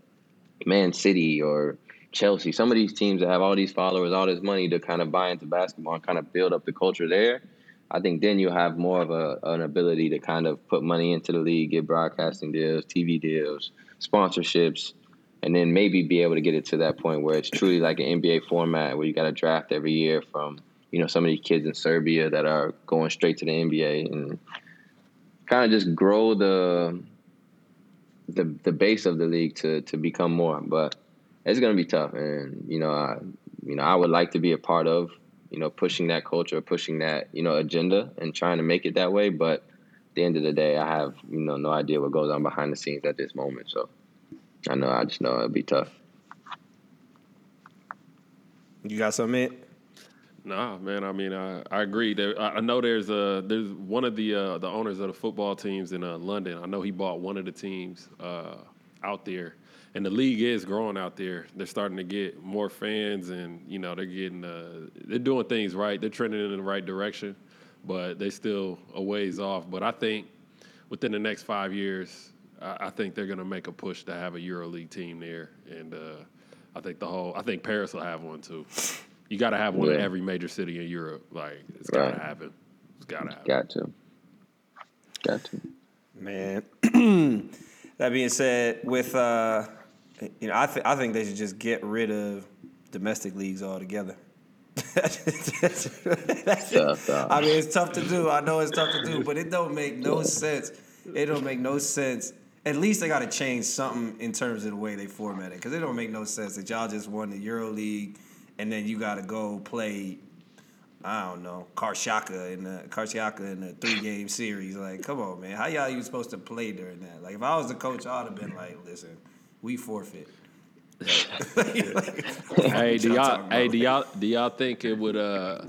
Man City or Chelsea, some of these teams that have all these followers, all this money to kind of buy into basketball and kind of build up the culture there, I think then you'll have more of a, an ability to kind of put money into the league, get broadcasting deals, TV deals, sponsorships, and then maybe be able to get it to that point where it's truly like an NBA format where you got a draft every year from, you know, some of these kids in Serbia that are going straight to the NBA and kind of just grow the the the base of the league to to become more. But it's gonna be tough, and you know, I, you know, I would like to be a part of, you know, pushing that culture, pushing that, you know, agenda, and trying to make it that way. But at the end of the day, I have, you know, no idea what goes on behind the scenes at this moment. So I know, I just know it'll be tough. You got something? Ed? Nah, man. I mean, I, I agree. There, I I know there's a there's one of the uh, the owners of the football teams in uh, London. I know he bought one of the teams uh, out there, and the league is growing out there. They're starting to get more fans, and you know they're getting uh, they're doing things right. They're trending in the right direction, but they're still a ways off. But I think within the next five years, I, I think they're going to make a push to have a EuroLeague team there, and uh, I think the whole I think Paris will have one too. You got to have one in every major city in Europe. Like it's got to Right. happen. It's got to happen. Got to, got to. Man. <clears throat> that being said, with uh, you know, I th- I think they should just get rid of domestic leagues altogether. That's- Tough, tough. I mean, it's tough to do. I know it's tough to do, but it don't make no sense. It don't make no sense. At least they got to change something in terms of the way they format it, because it don't make no sense that y'all just won the Euro League, and then you got to go play. I don't know, Karşıyaka in the Karşıyaka in the three game series. Like, come on, man. How y'all even supposed to play during that? Like, if I was the coach, I'd have been like, listen, we forfeit. <laughs> hey, do y'all? Hey, do y'all? Do y'all think it would? Uh,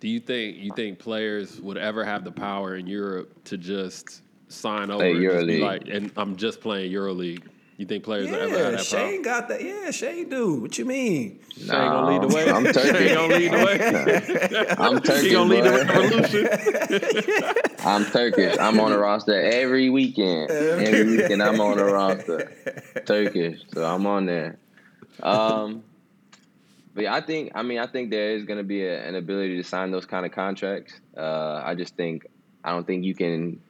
do you think you think players would ever have the power in Europe to just sign over? Play and just be like, and I'm just playing EuroLeague. You think players will ever have Yeah, that Shane power? got that. Yeah, Shane do. What you mean? Shane gonna lead the way. I'm <laughs> Turkish. Shane gonna lead the way. I'm Turkish. <laughs> he gonna lead the revolution. <laughs> I'm Turkish. I'm on the roster every weekend. Every weekend I'm on the roster. Turkish. So I'm on there. Um but yeah, I think I mean I think there is gonna be a, an ability to sign those kind of contracts. Uh I just think I don't think you can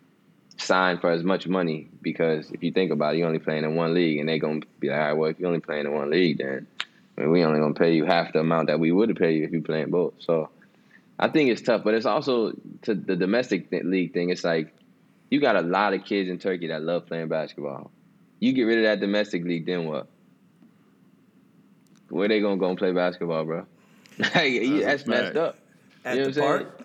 sign for as much money because if you think about it, you're only playing in one league and they're gonna be like, all right, well if you're only playing in one league then I mean, we only gonna pay you half the amount that we would have paid you if you playing both. So I think it's tough, but it's also to the domestic th- league thing. It's like you got a lot of kids in Turkey that love playing basketball. You get rid of that domestic league, then what? Where they gonna go and play basketball, bro? <laughs> like, That's that's messed up. At You know the what I'm park?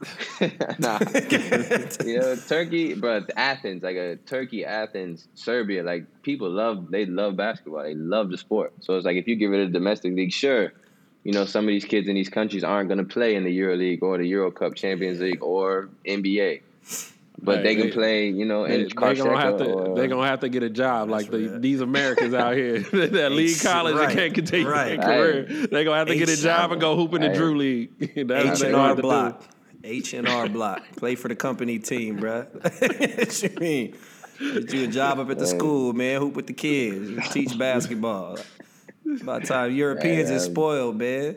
<laughs> nah, <laughs> you know Turkey, bro. Athens, like a Turkey, Athens, Serbia. Like people love, they love basketball. They love the sport. So it's like if you get rid of the domestic league, sure, you know some of these kids in these countries aren't going to play in the Euro League or the Euro Cup Champions League or NBA, but Hey, they can they- play, you know, They, in they gonna have to. or- They gonna have to get a job like the, right. these Americans out here <laughs> that leave college right, and can't continue right. their career. They're gonna have to get a job and go hoop in the Hey. Drew League. That's H&R have to do. H and R block. Play for the company team, bruh. <laughs> what you mean? Get you a job up at the school, man. Hoop with the kids. Teach basketball. By the time Europeans is spoiled, man.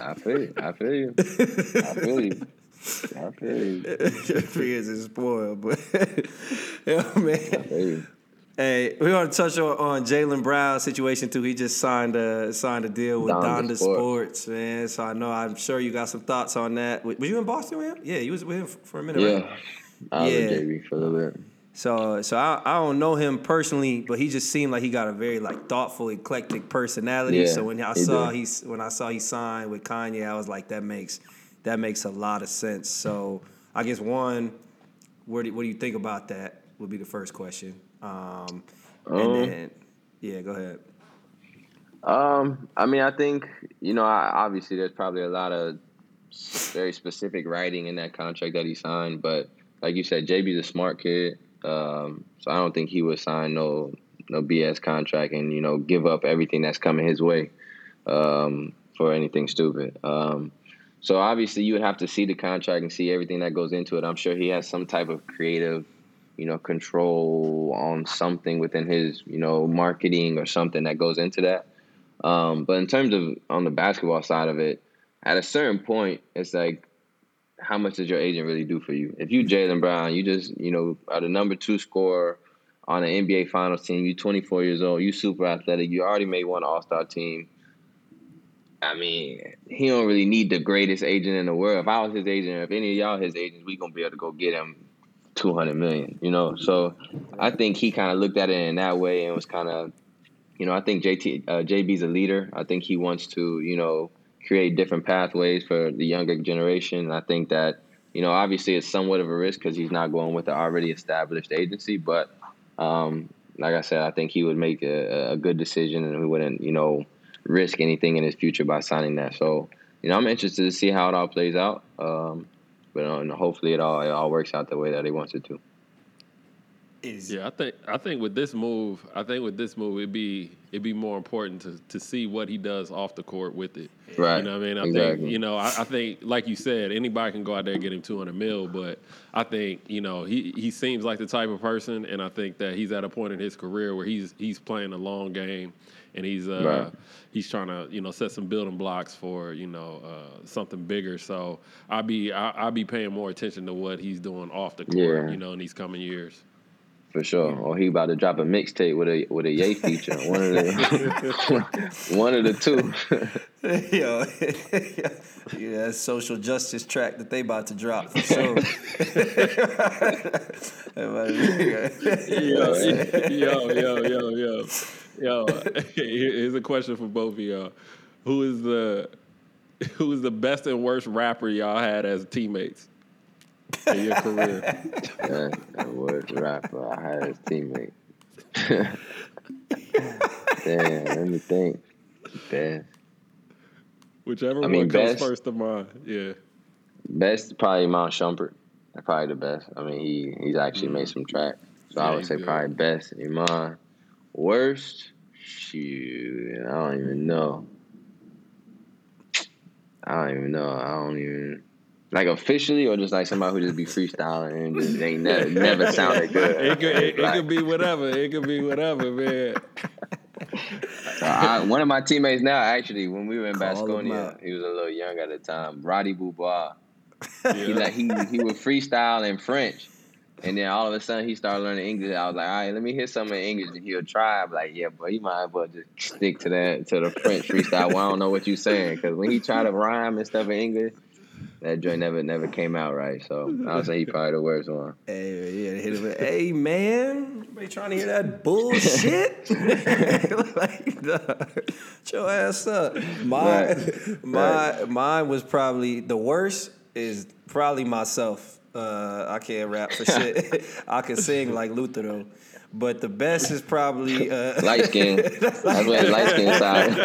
I feel you. I feel you. I feel you. I feel you. <laughs> Europeans is spoiled, but <laughs> yeah, I man. Hey, we want to touch on, on Jaylen Brown's situation too. He just signed a signed a deal with Donda Donda Sports. Sports, man. So I know I'm sure you got some thoughts on that. Were you in Boston with him? Yeah, you was with him for a minute, right? Yeah. I was Yeah. with JB for a little bit. So, so I, I don't know him personally, but he just seemed like he got a very like thoughtful, eclectic personality. Yeah, so when I he saw do. he's when I saw he signed with Kanye, I was like, that makes that makes a lot of sense. So I guess one, where do, what do you think about that? Would be the first question. Um, Um, and then, yeah, go ahead. Um, I mean, I think you know, I, obviously, there's probably a lot of very specific writing in that contract that he signed, but like you said, JB's a smart kid, um, so I don't think he would sign no no BS contract and you know give up everything that's coming his way um, for anything stupid. Um, so obviously, you would have to see the contract and see everything that goes into it. I'm sure he has some type of creative you know, control on something within his, you know, marketing or something that goes into that. Um, but in terms of on the basketball side of it, at a certain point, it's like, how much does your agent really do for you? If you Jaylen Brown, you just, you know, are the number two scorer on an NBA Finals team. You're 24 years old. You super athletic. You already made one All Star team. I mean, he don't really need the greatest agent in the world. If I was his agent, if any of y'all his agents, we gonna be able to go get him two hundred million. You know, so I think he kind of looked at it in that way and was kind of, you know, I think JT uh, JB's a leader. I think he wants to, you know, create different pathways for the younger generation. I think that, you know, obviously it's somewhat of a risk because he's not going with the already established agency, but um, like I said, I think he would make a, a good decision and he wouldn't, you know, risk anything in his future by signing that. So, you know, I'm interested to see how it all plays out. Um, but uh, hopefully it all it all works out the way that he wants it to. Is Yeah, I think I think with this move, I think with this move, it'd be it'd be more important to to see what he does off the court with it. Right. You know what I mean? I Exactly. think you know, I, I think like you said, anybody can go out there and get him two hundred mil, but I think you know he he seems like the type of person, and I think that he's at a point in his career where he's he's playing a long game, and he's uh Right. he's trying to you know set some building blocks for you know uh, something bigger. So I'll be I, I'll be paying more attention to what he's doing off the court, Yeah. you know, in these coming years. For sure. Or he about to drop a mixtape with a with a Ye feature. <laughs> One of the <laughs> one of the two. <laughs> Yo, yeah, social justice track that they about to drop for sure. yo, yo, yo, yo, yo, yo. <laughs> Here's a question for both of y'all: Who is the who is the best and worst rapper y'all had as teammates in your career? <laughs> that was rapper. I had his teammate. <laughs> Damn, let me think. Best. Whichever I mean, one comes first to mind. Yeah. Best probably Iman Shumpert. That's probably the best. I mean, he he's actually made mm. some track. So Yeah, I would say good. probably best. Iman. Worst? Shoot, I don't even know. I don't even know. I don't even like officially or just like somebody who just be freestyling and just ain't never <laughs> never sounded good. It could, it, it could be whatever. It could be whatever, man. so I, one of my teammates now, actually, when we were in Call Basconia, he was a little young at the time. Roddy Beaubois. He Yeah. like he he would freestyle in French, and then all of a sudden he started learning English. I was like, all right, let me hear some in English, and he'll try. I'm like, yeah, but you might as well just stick to that to the French freestyle. Well, I don't know what you're saying because when he tried to rhyme and stuff in English, that joint never never came out right. So I would say he probably the worst one. Hey, yeah, hit him with, hey man, everybody trying to hear that bullshit? <laughs> <laughs> like, nah, shut your ass up. My, Right. my, mine was probably the worst. Is probably myself. Uh, I can't rap for <laughs> shit. <laughs> I can sing like Luther though, but the best is probably uh, Light skin. <laughs> That's what light skin side.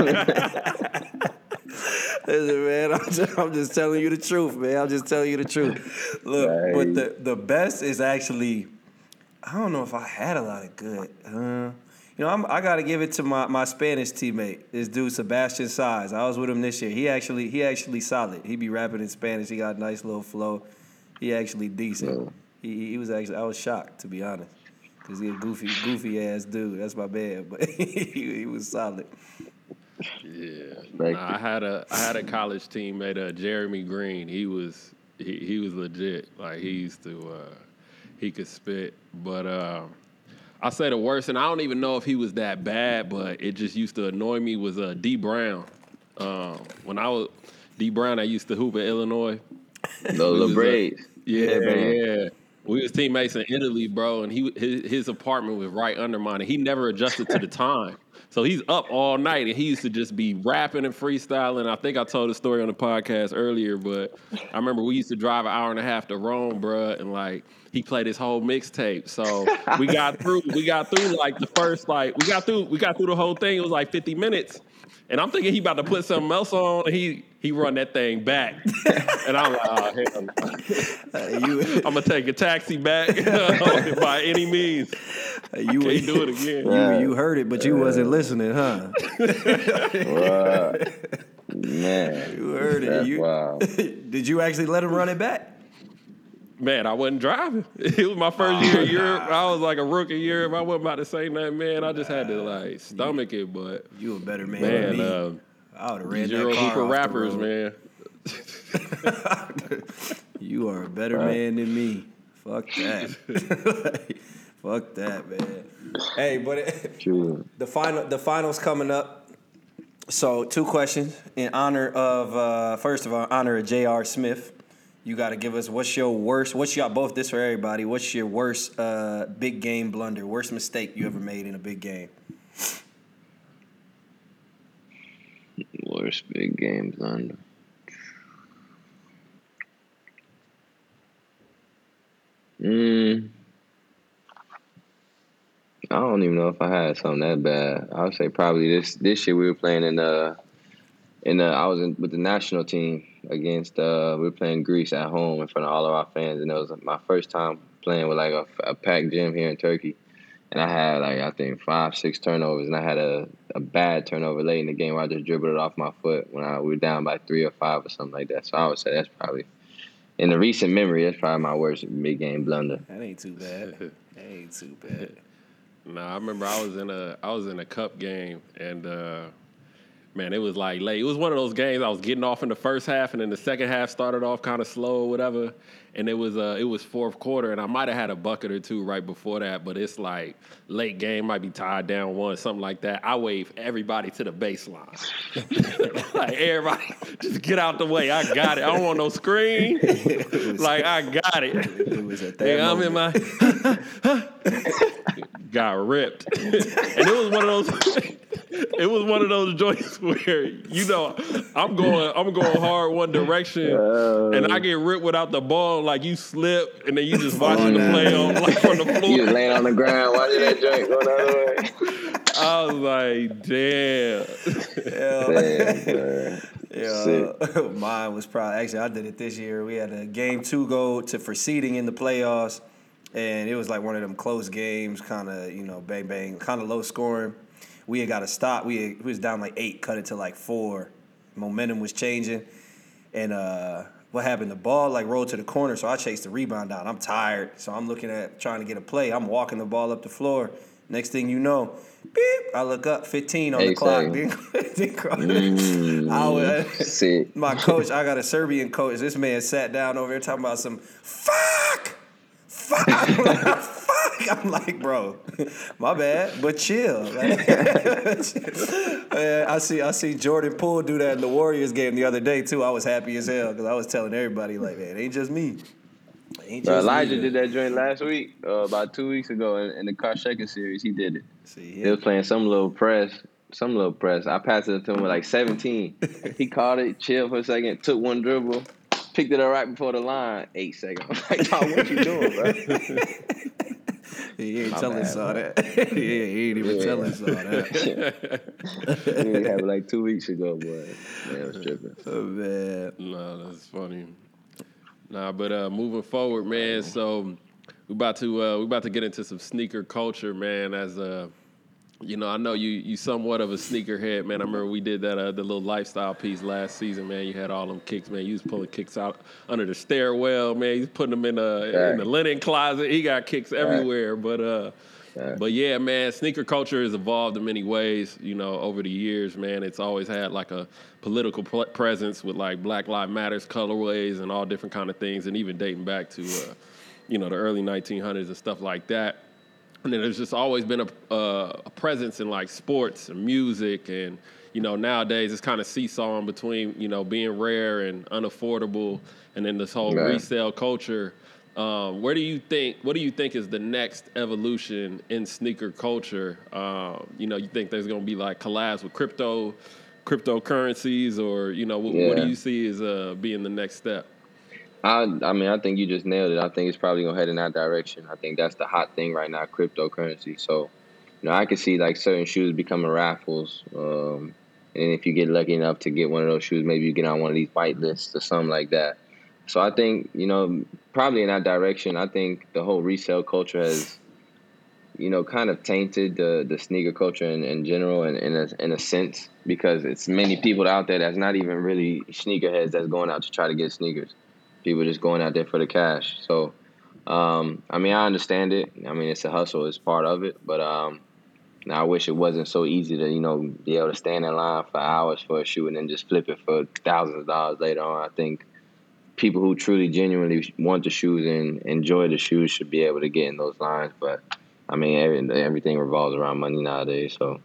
Listen, man, I'm just, I'm just telling you the truth, man. I'm just telling you the truth. Look, Right. but the the best is actually, I don't know if I had a lot of good. Uh, you know, I'm, I got to give it to my, my Spanish teammate, this dude Sebastian Saiz. I was with him this year. He actually he actually solid. He be rapping in Spanish. He got a nice little flow. He actually decent. Yeah. He he was actually I was shocked to be honest, cause he a goofy goofy ass dude. That's my bad, but <laughs> he, he was solid. Yeah, Nah, I had a I had a college teammate, uh, Jeremy Green. He was he, he was legit. Like he used to uh, he could spit. But um, I say the worst, and I don't even know if he was that bad, but it just used to annoy me. Was uh, Dee Brown. Um, when I was Dee Brown, I used to hoop at Illinois. Little uh, braids. Yeah, man. yeah. We was teammates in Italy, bro, and he his, his apartment was right under mine, and he never adjusted to the <laughs> time. So he's up all night, and he used to just be rapping and freestyling. I think I told the story on the podcast earlier, but I remember we used to drive an hour and a half to Rome, bro, and like he played his whole mixtape. So we got through, we got through like the first like we got through, we got through the whole thing. It was like fifty minutes, and I'm thinking he about to put something else on, and he he run that thing back, <laughs> and I'm like, oh hell. no. Uh, you <laughs> I'm gonna take a taxi back <laughs> by any means. you Can't do it again. You, you heard it, but you wasn't listening, huh? Wow. Man. You heard it. You, wild. Did you actually let him run it back? Man, I wasn't driving. It was my first year in Europe. I was like a rookie year. I wasn't about to say nothing, man. I just had to like stomach it, but You a better man, than man, me. uh, I would have ran these that car Hooper off the rappers, road. man. <laughs> You are a better man than me. Fuck that. <laughs> <laughs> Fuck that, man. Hey, but it, True. the final the finals coming up. So two questions in honor of uh, first of all honor of J.R. Smith. You got to give us what's your worst. What's your both this for everybody? What's your worst uh, big game blunder? Worst mistake you ever made in a big game? Big games under. Mm. I don't even know if I had something that bad. I would say probably this this year we were playing in the in the I was in with the national team against uh we were playing Greece at home in front of all of our fans and it was my first time playing with like a, a packed gym here in Turkey. And I had like I think five, six turnovers, and I had a, a bad turnover late in the game where I just dribbled it off my foot when I we were down by three or five or something like that. So I would say that's probably in the recent memory, that's probably my worst big game blunder. That ain't too bad. <laughs> That ain't too bad. Nah, I remember I was in a I was in a cup game and uh man, it was like late. It was one of those games I was getting off in the first half and then the second half started off kind of slow or whatever. And it was uh it was fourth quarter and I might have had a bucket or two right before that, but it's like late game might be tied down one, something like that. I wave everybody to the baseline. <laughs> like everybody just get out the way. I got it. I don't want no screen. <laughs> like I got it. It was at that Yeah, I'm in my <laughs> got ripped, and it was one of those. it was one of those joints where you know I'm going I'm going hard one direction and I get ripped without the ball like you slip and then you just watching the play on like from the <laughs> floor. You floor. laying on the ground watching that joint <laughs> go the other way. I was like, damn. Damn. Yeah, <laughs> mine was probably actually I did it this year. We had a game two go to for seeding in the playoffs, and it was like one of them close games, kind of you know bang bang, kind of low scoring. We had got to stop. We, had, we was down like eight, cut it to like four. Momentum was changing, and uh, what happened? The ball like rolled to the corner, so I chased the rebound down. I'm tired, so I'm looking at trying to get a play. I'm walking the ball up the floor. Next thing you know, beep! I look up, 15 on the clock. seconds. Didn't- <laughs> didn't cross. Mm, I was, <laughs> my coach, I got a Serbian coach. This man sat down over there talking about some fuck, fuck, <laughs> like. <laughs> I'm like, bro, <laughs> my bad, but chill. <laughs> Like, Man, I see, I see Jordan Poole do that in the Warriors game the other day too. I was happy as hell because I was telling everybody like, man, it ain't just me. Ain't just Elijah me. did that joint last week, uh, about two weeks ago in, in the Karşıyaka series. He did it. See, They was playing some little press, some little press. I passed it to him with like 17. he caught it, chilled for a second, took one dribble, picked it up right before the line, eight seconds. I'm like, dog, what you doing, bro? He ain't My telling bad, us all that. yeah, <laughs> he ain't even Yeah. telling us all that. <laughs> we had it like two weeks ago, boy. Man, it was tripping. <laughs> Oh man. No, that's funny. Nah, but uh, moving forward, man. So we about to uh, we about to get into some sneaker culture, man. As uh, you know, I know you you somewhat of a sneakerhead, man. I remember we did that uh, the little lifestyle piece last season, man. You had all them kicks, man. You was pulling kicks out under the stairwell, man. You was putting them in the in the linen closet. He got kicks everywhere, but uh. Right. But yeah, man, sneaker culture has evolved in many ways. You know, over the years, man, it's always had like a political presence with like Black Lives Matters colorways and all different kind of things, and even dating back to, uh, you know, the early 1900s and stuff like that. And there's just always been a, uh, a presence in like sports and music, and you know, nowadays it's kind of seesawing between you know being rare and unaffordable, and then this whole resale culture. Um, where do you think? What do you think is the next evolution in sneaker culture? Um, you know, you think there's going to be like collabs with crypto, cryptocurrencies, or you know, what, what do you see as uh, being the next step? I, I mean, I think you just nailed it. I think it's probably gonna head in that direction. I think that's the hot thing right now, cryptocurrency. So, you know, I could see like certain shoes becoming raffles. Um, and if you get lucky enough to get one of those shoes, maybe you get on one of these white lists or something like that. So I think you know probably in that direction. I think the whole resale culture has, you know, kind of tainted the the sneaker culture in, in general, and in, a in a sense because it's many people out there that's not even really sneakerheads that's going out to try to get sneakers. People just going out there for the cash. So, um, I mean, I understand it. I mean, it's a hustle. It's part of it. But um, I wish it wasn't so easy to you know be able to stand in line for hours for a shoe and then just flip it for thousands of dollars later on. I think people who truly genuinely want the shoes and enjoy the shoes should be able to get in those lines. But I mean, every, everything revolves around money nowadays. So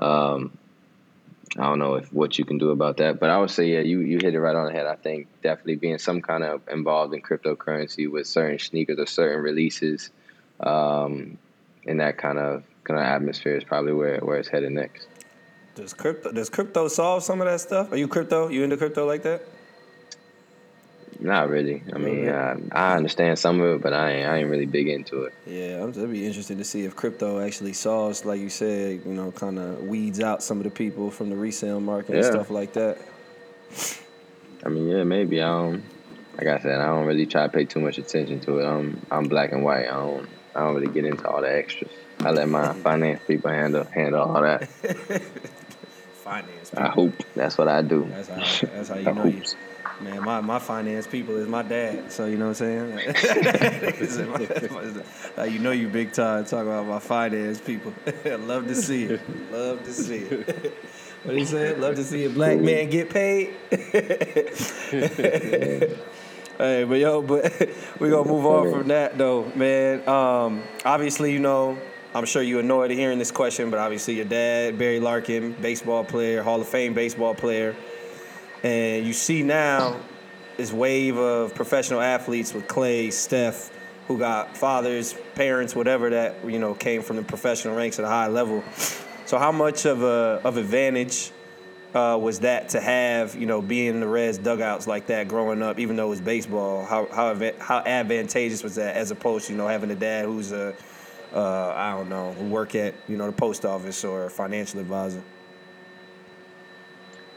um, I don't know if what you can do about that. But I would say, yeah, you you hit it right on the head. I think definitely being some kind of involved in cryptocurrency with certain sneakers or certain releases, um, in that kind of kind of atmosphere is probably where where it's headed next. Does crypto does crypto solve some of that stuff? Are you crypto? You into crypto like that? Not really. I mean, I, uh, I understand some of it, but I ain't I ain't really big into it. Yeah, it'd be interesting to see if crypto actually solves, like you said, you know, kind of weeds out some of the people from the resale market and stuff like that. I mean, yeah, maybe. I don't. Like I said, I don't really try to pay too much attention to it. I'm I'm black and white. I don't I don't really get into all the extras. I let my <laughs> finance people handle handle all that. <laughs> Finance. I hope that's what I do. That's how. <laughs> That's how you I know you. Man, my, my finance people is my dad, so you know what I'm saying. <laughs> <laughs> You know you big time talking about my finance people. <laughs> Love to see it. Love to see it. what he said? Love to see a black man get paid. Hey, but yo, but we gonna move on from that though, man. Um, obviously, you know, I'm sure you annoyed hearing this question, but obviously your dad, Barry Larkin, baseball player, Hall of Fame baseball player, and you see now this wave of professional athletes with Clay, Steph, who got fathers, parents, whatever that you know came from the professional ranks at a high level. So how much of a of advantage uh, was that to have, you know, being in the Reds dugouts like that growing up, even though it was baseball? How how how advantageous was that as opposed to you know having a dad who's a uh, I don't know who work at you know the post office or financial advisor?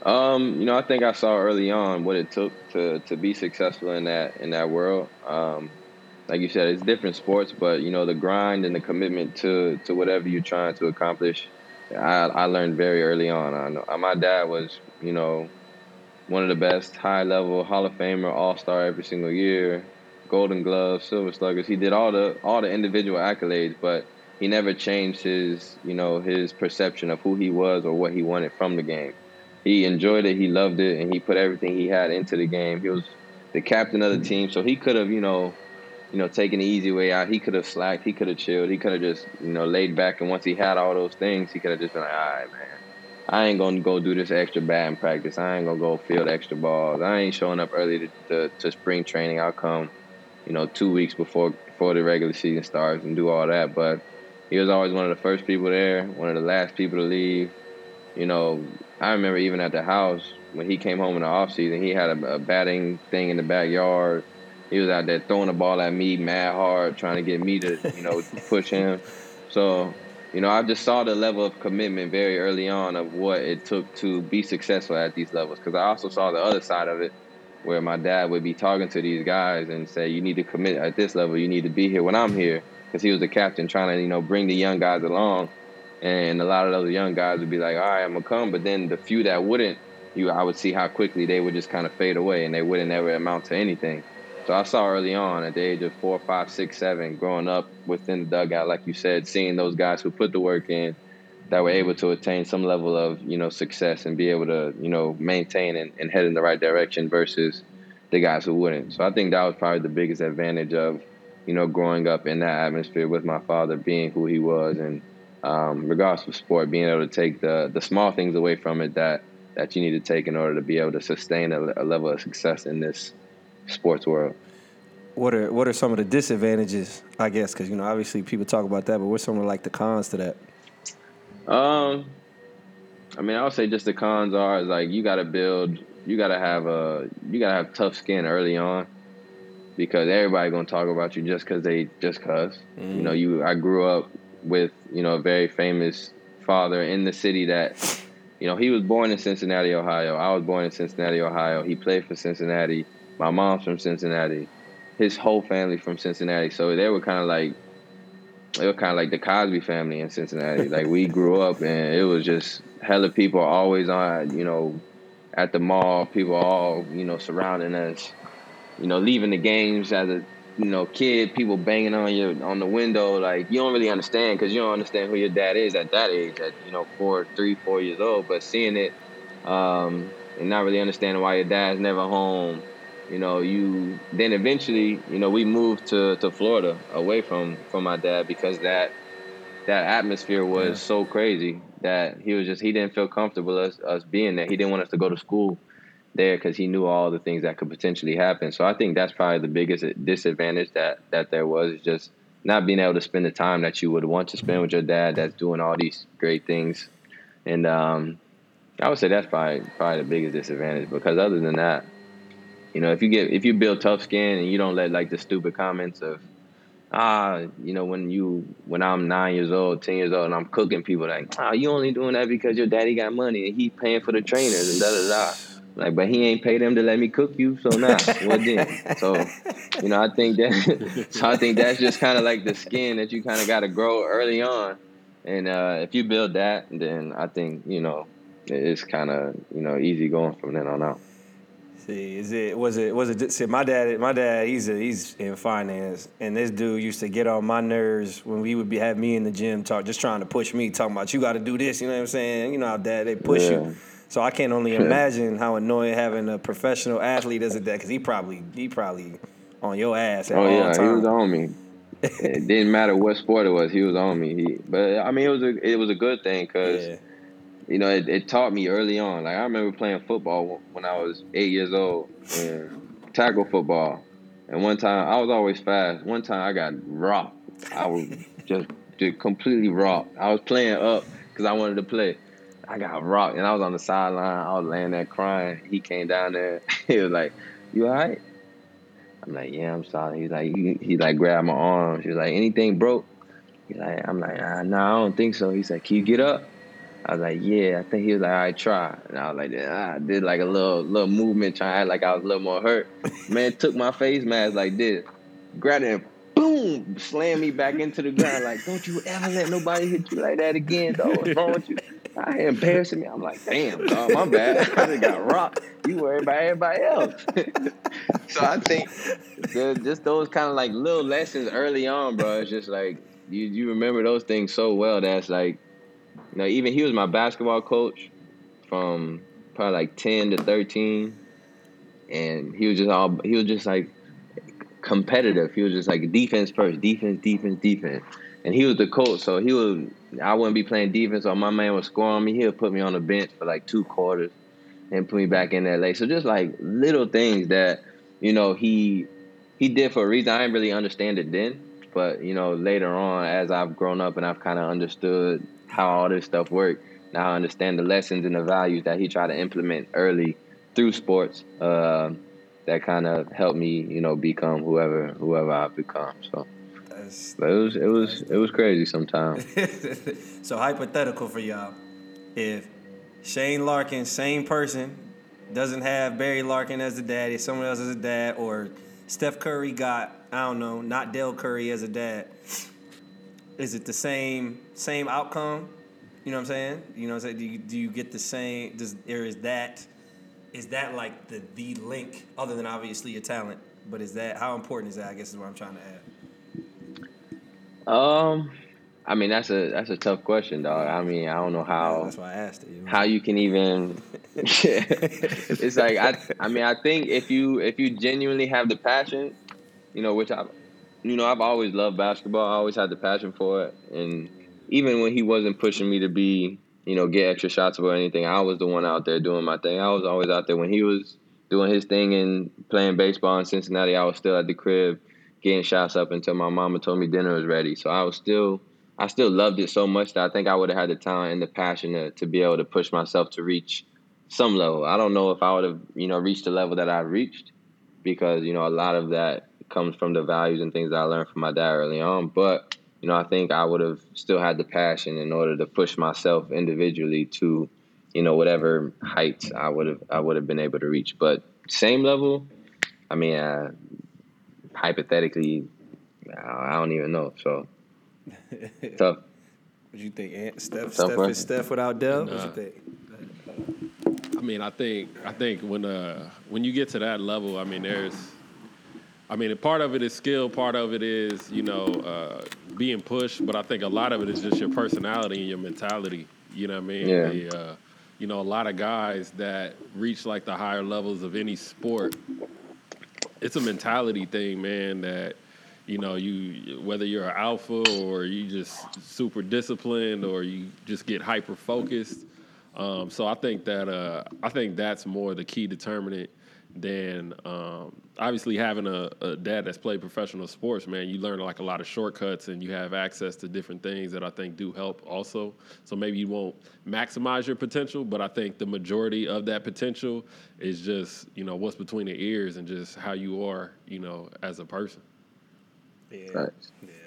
Um, you know, I think I saw early on what it took to to be successful in that in that world. Um, like you said, it's different sports, but you know the grind and the commitment to to whatever you're trying to accomplish. I I learned very early on. I know my dad was you know one of the best high level Hall of Famer, All Star every single year, Golden Gloves, Silver Sluggers. He did all the all the individual accolades, but he never changed his you know his perception of who he was or what he wanted from the game. He enjoyed it, he loved it, and he put everything he had into the game. He was the captain of the team, so he could have you know you know, taking the easy way out. He could have slacked. He could have chilled. He could have just, you know, laid back. And once he had all those things, he could have just been like, all right, man, I ain't gonna go do this extra batting practice. I ain't gonna go field extra balls. I ain't showing up early to, to, to spring training. I'll come, you know, two weeks before before the regular season starts and do all that. But he was always one of the first people there, one of the last people to leave. You know, I remember even at the house when he came home in the off season, he had a, a batting thing in the backyard he was out there throwing the ball at me mad hard, trying to get me to, you know, <laughs> push him. So, you know, I just saw the level of commitment very early on of what it took to be successful at these levels. Because I also saw the other side of it, where my dad would be talking to these guys and say, "You need to commit at this level. You need to be here when I'm here." Because he was the captain, trying to, you know, bring the young guys along. And a lot of those young guys would be like, "All right, I'm gonna come," but then the few that wouldn't, you, I would see how quickly they would just kind of fade away, and they wouldn't ever amount to anything. So I saw early on at the age of four, five, six, seven, growing up within the dugout, like you said, seeing those guys who put the work in, that were able to attain some level of you know success and be able to you know maintain and, and head in the right direction versus the guys who wouldn't. So I think that was probably the biggest advantage of you know growing up in that atmosphere with my father being who he was and um, regardless of sport, being able to take the the small things away from it that that you need to take in order to be able to sustain a, a level of success in this sports world. What are what are some of the disadvantages? I guess because you know obviously people talk about that, but what's some of like the cons to that? Um, I mean, I would say just the cons are is like you got to build, you got to have a, you got to have tough skin early on, because everybody gonna talk about you just because they just because mm. you know you. I grew up with you know a very famous father in the city that, you know, he was born in Cincinnati, Ohio. I was born in Cincinnati, Ohio. He played for Cincinnati my mom's from Cincinnati. His whole family from Cincinnati. So they were kind of like they were kind of like the Cosby family in Cincinnati. <laughs> like we grew up and it was just hella people always on, you know, at the mall. People all, you know, surrounding us. You know, leaving the games as a you know kid. People banging on you on the window. Like you don't really understand because you don't understand who your dad is at that age. At you know four, three, four years old. But seeing it um, and not really understanding why your dad's never home you know, you then eventually, you know, we moved to, to Florida away from from my dad because that that atmosphere was yeah. so crazy that he was just he didn't feel comfortable us us being there. He didn't want us to go to school there because he knew all the things that could potentially happen. So I think that's probably the biggest disadvantage that that there was just not being able to spend the time that you would want to spend with your dad that's doing all these great things. And um, I would say that's probably probably the biggest disadvantage because other than that, you know, if you get if you build tough skin and you don't let like the stupid comments of ah, you know, when you when I'm nine years old, ten years old, and I'm cooking people like, ah, you only doing that because your daddy got money and he paying for the trainers and da da da. Like, but he ain't paid them to let me cook you, so nah, what then? <laughs> So, you know, I think that <laughs> so I think that's just kind of like the skin that you kind of got to grow early on, and uh, if you build that, then I think you know it's kind of you know easy going from then on out. See, is it was it was it? See, my dad, my dad, he's a, he's in finance, and this dude used to get on my nerves when we would be have me in the gym talk, just trying to push me, talking about you got to do this. You know what I'm saying? You know how dad they push yeah. you. So I can't only <laughs> imagine how annoying having a professional athlete as a dad, because he probably he probably on your ass. At oh, all. Oh yeah, he was on me. it <laughs> didn't matter what sport it was, he was on me. He, but I mean, it was a it was a good thing because. Yeah you know, it, it, taught me early on. Like I remember playing football when I was eight years old and tackle football. And one time I was always fast. One time I got rocked. I was <laughs> just, just completely rocked. I was playing up because I wanted to play. I got rocked, and I was on the sideline. I was laying there crying. He came down there. <laughs> he was like, "You all right?" I'm like, "Yeah, I'm sorry." He's like, he, he like grabbed my arm. He was like, "Anything broke?" He's like, "I'm like, ah, no, I don't think so." He said, "Can you get up?" I was like, "Yeah." I think he was like, "All right, try." And I was like, ah, I did like a little little movement, trying to act like I was a little more hurt. <laughs> Man took my face mask like this, grabbed it, and boom, slammed me back into the ground. Like, don't you ever let nobody hit you like that again, though. What's wrong with you? I embarrassing me. I'm like, damn, dog, my bad. <laughs> I just got rocked. You worried about everybody else. <laughs> so I think just those kind of like little lessons early on, bro. It's just like you you remember those things so well. That's like, you know, even he was my basketball coach from probably like ten to thirteen, and he was just all he was just like competitive. He was just like defense first, defense, defense, defense. And he was the coach, so he would I wouldn't be playing defense, or my man would score on me. He'll put me on the bench for like two quarters and put me back in late. So just like little things that you know he he did for a reason. I didn't really understand it then, but you know later on, as I've grown up and I've kind of understood how all this stuff worked, now I understand the lessons and the values that he tried to implement early through sports. Uh, that kind of helped me, you know, become whoever whoever I've become. So. But it was it was it was crazy sometimes. <laughs> so hypothetical for y'all, if Shane Larkin, same person, doesn't have Barry Larkin as a daddy, someone else as a dad, or Steph Curry got I don't know, not Dell Curry as a dad. Is it the same same outcome? You know what I'm saying? You know what I'm saying? Do you, do you get the same? Does or is that is that like the the link other than obviously your talent? But is that how important is that? I guess is what I'm trying to add. Um, I mean that's a that's a tough question, dog. I mean I don't know how. That's why I asked it. You know? How you can even? <laughs> <laughs> it's like I I mean I think if you if you genuinely have the passion, you know, which I, you know, I've always loved basketball. I always had the passion for it, and even when he wasn't pushing me to be, you know, get extra shots or anything, I was the one out there doing my thing. I was always out there when he was doing his thing and playing baseball in Cincinnati. I was still at the crib getting shots up until my mama told me dinner was ready. So I was still I still loved it so much that I think I would have had the talent and the passion to, to be able to push myself to reach some level. I don't know if I would have, you know, reached the level that I reached because, you know, a lot of that comes from the values and things that I learned from my dad early on. But, you know, I think I would have still had the passion in order to push myself individually to, you know, whatever heights I would have I would have been able to reach. But same level, I mean, uh, hypothetically, I don't even know. So <laughs> tough. What do you think, Ant? Steph? Tough Steph is Steph without Dell. Nah. What you think? I mean, I think I think when uh when you get to that level, I mean, there's, I mean, part of it is skill, part of it is you know uh, being pushed, but I think a lot of it is just your personality and your mentality. You know what I mean? Yeah. The, uh, you know, a lot of guys that reach like the higher levels of any sport it's a mentality thing, man. That you know, you whether you're an alpha or you just super disciplined or you just get hyper focused. Um, so I think that uh, I think that's more the key determinant than um, obviously having a, a, dad that's played professional sports. Man, you learn like a lot of shortcuts and you have access to different things that I think do help also. So maybe you won't maximize your potential, but I think the majority of that potential is just you know what's between the ears and just how you are, you know, as a person. Yeah, right. yeah, no, I would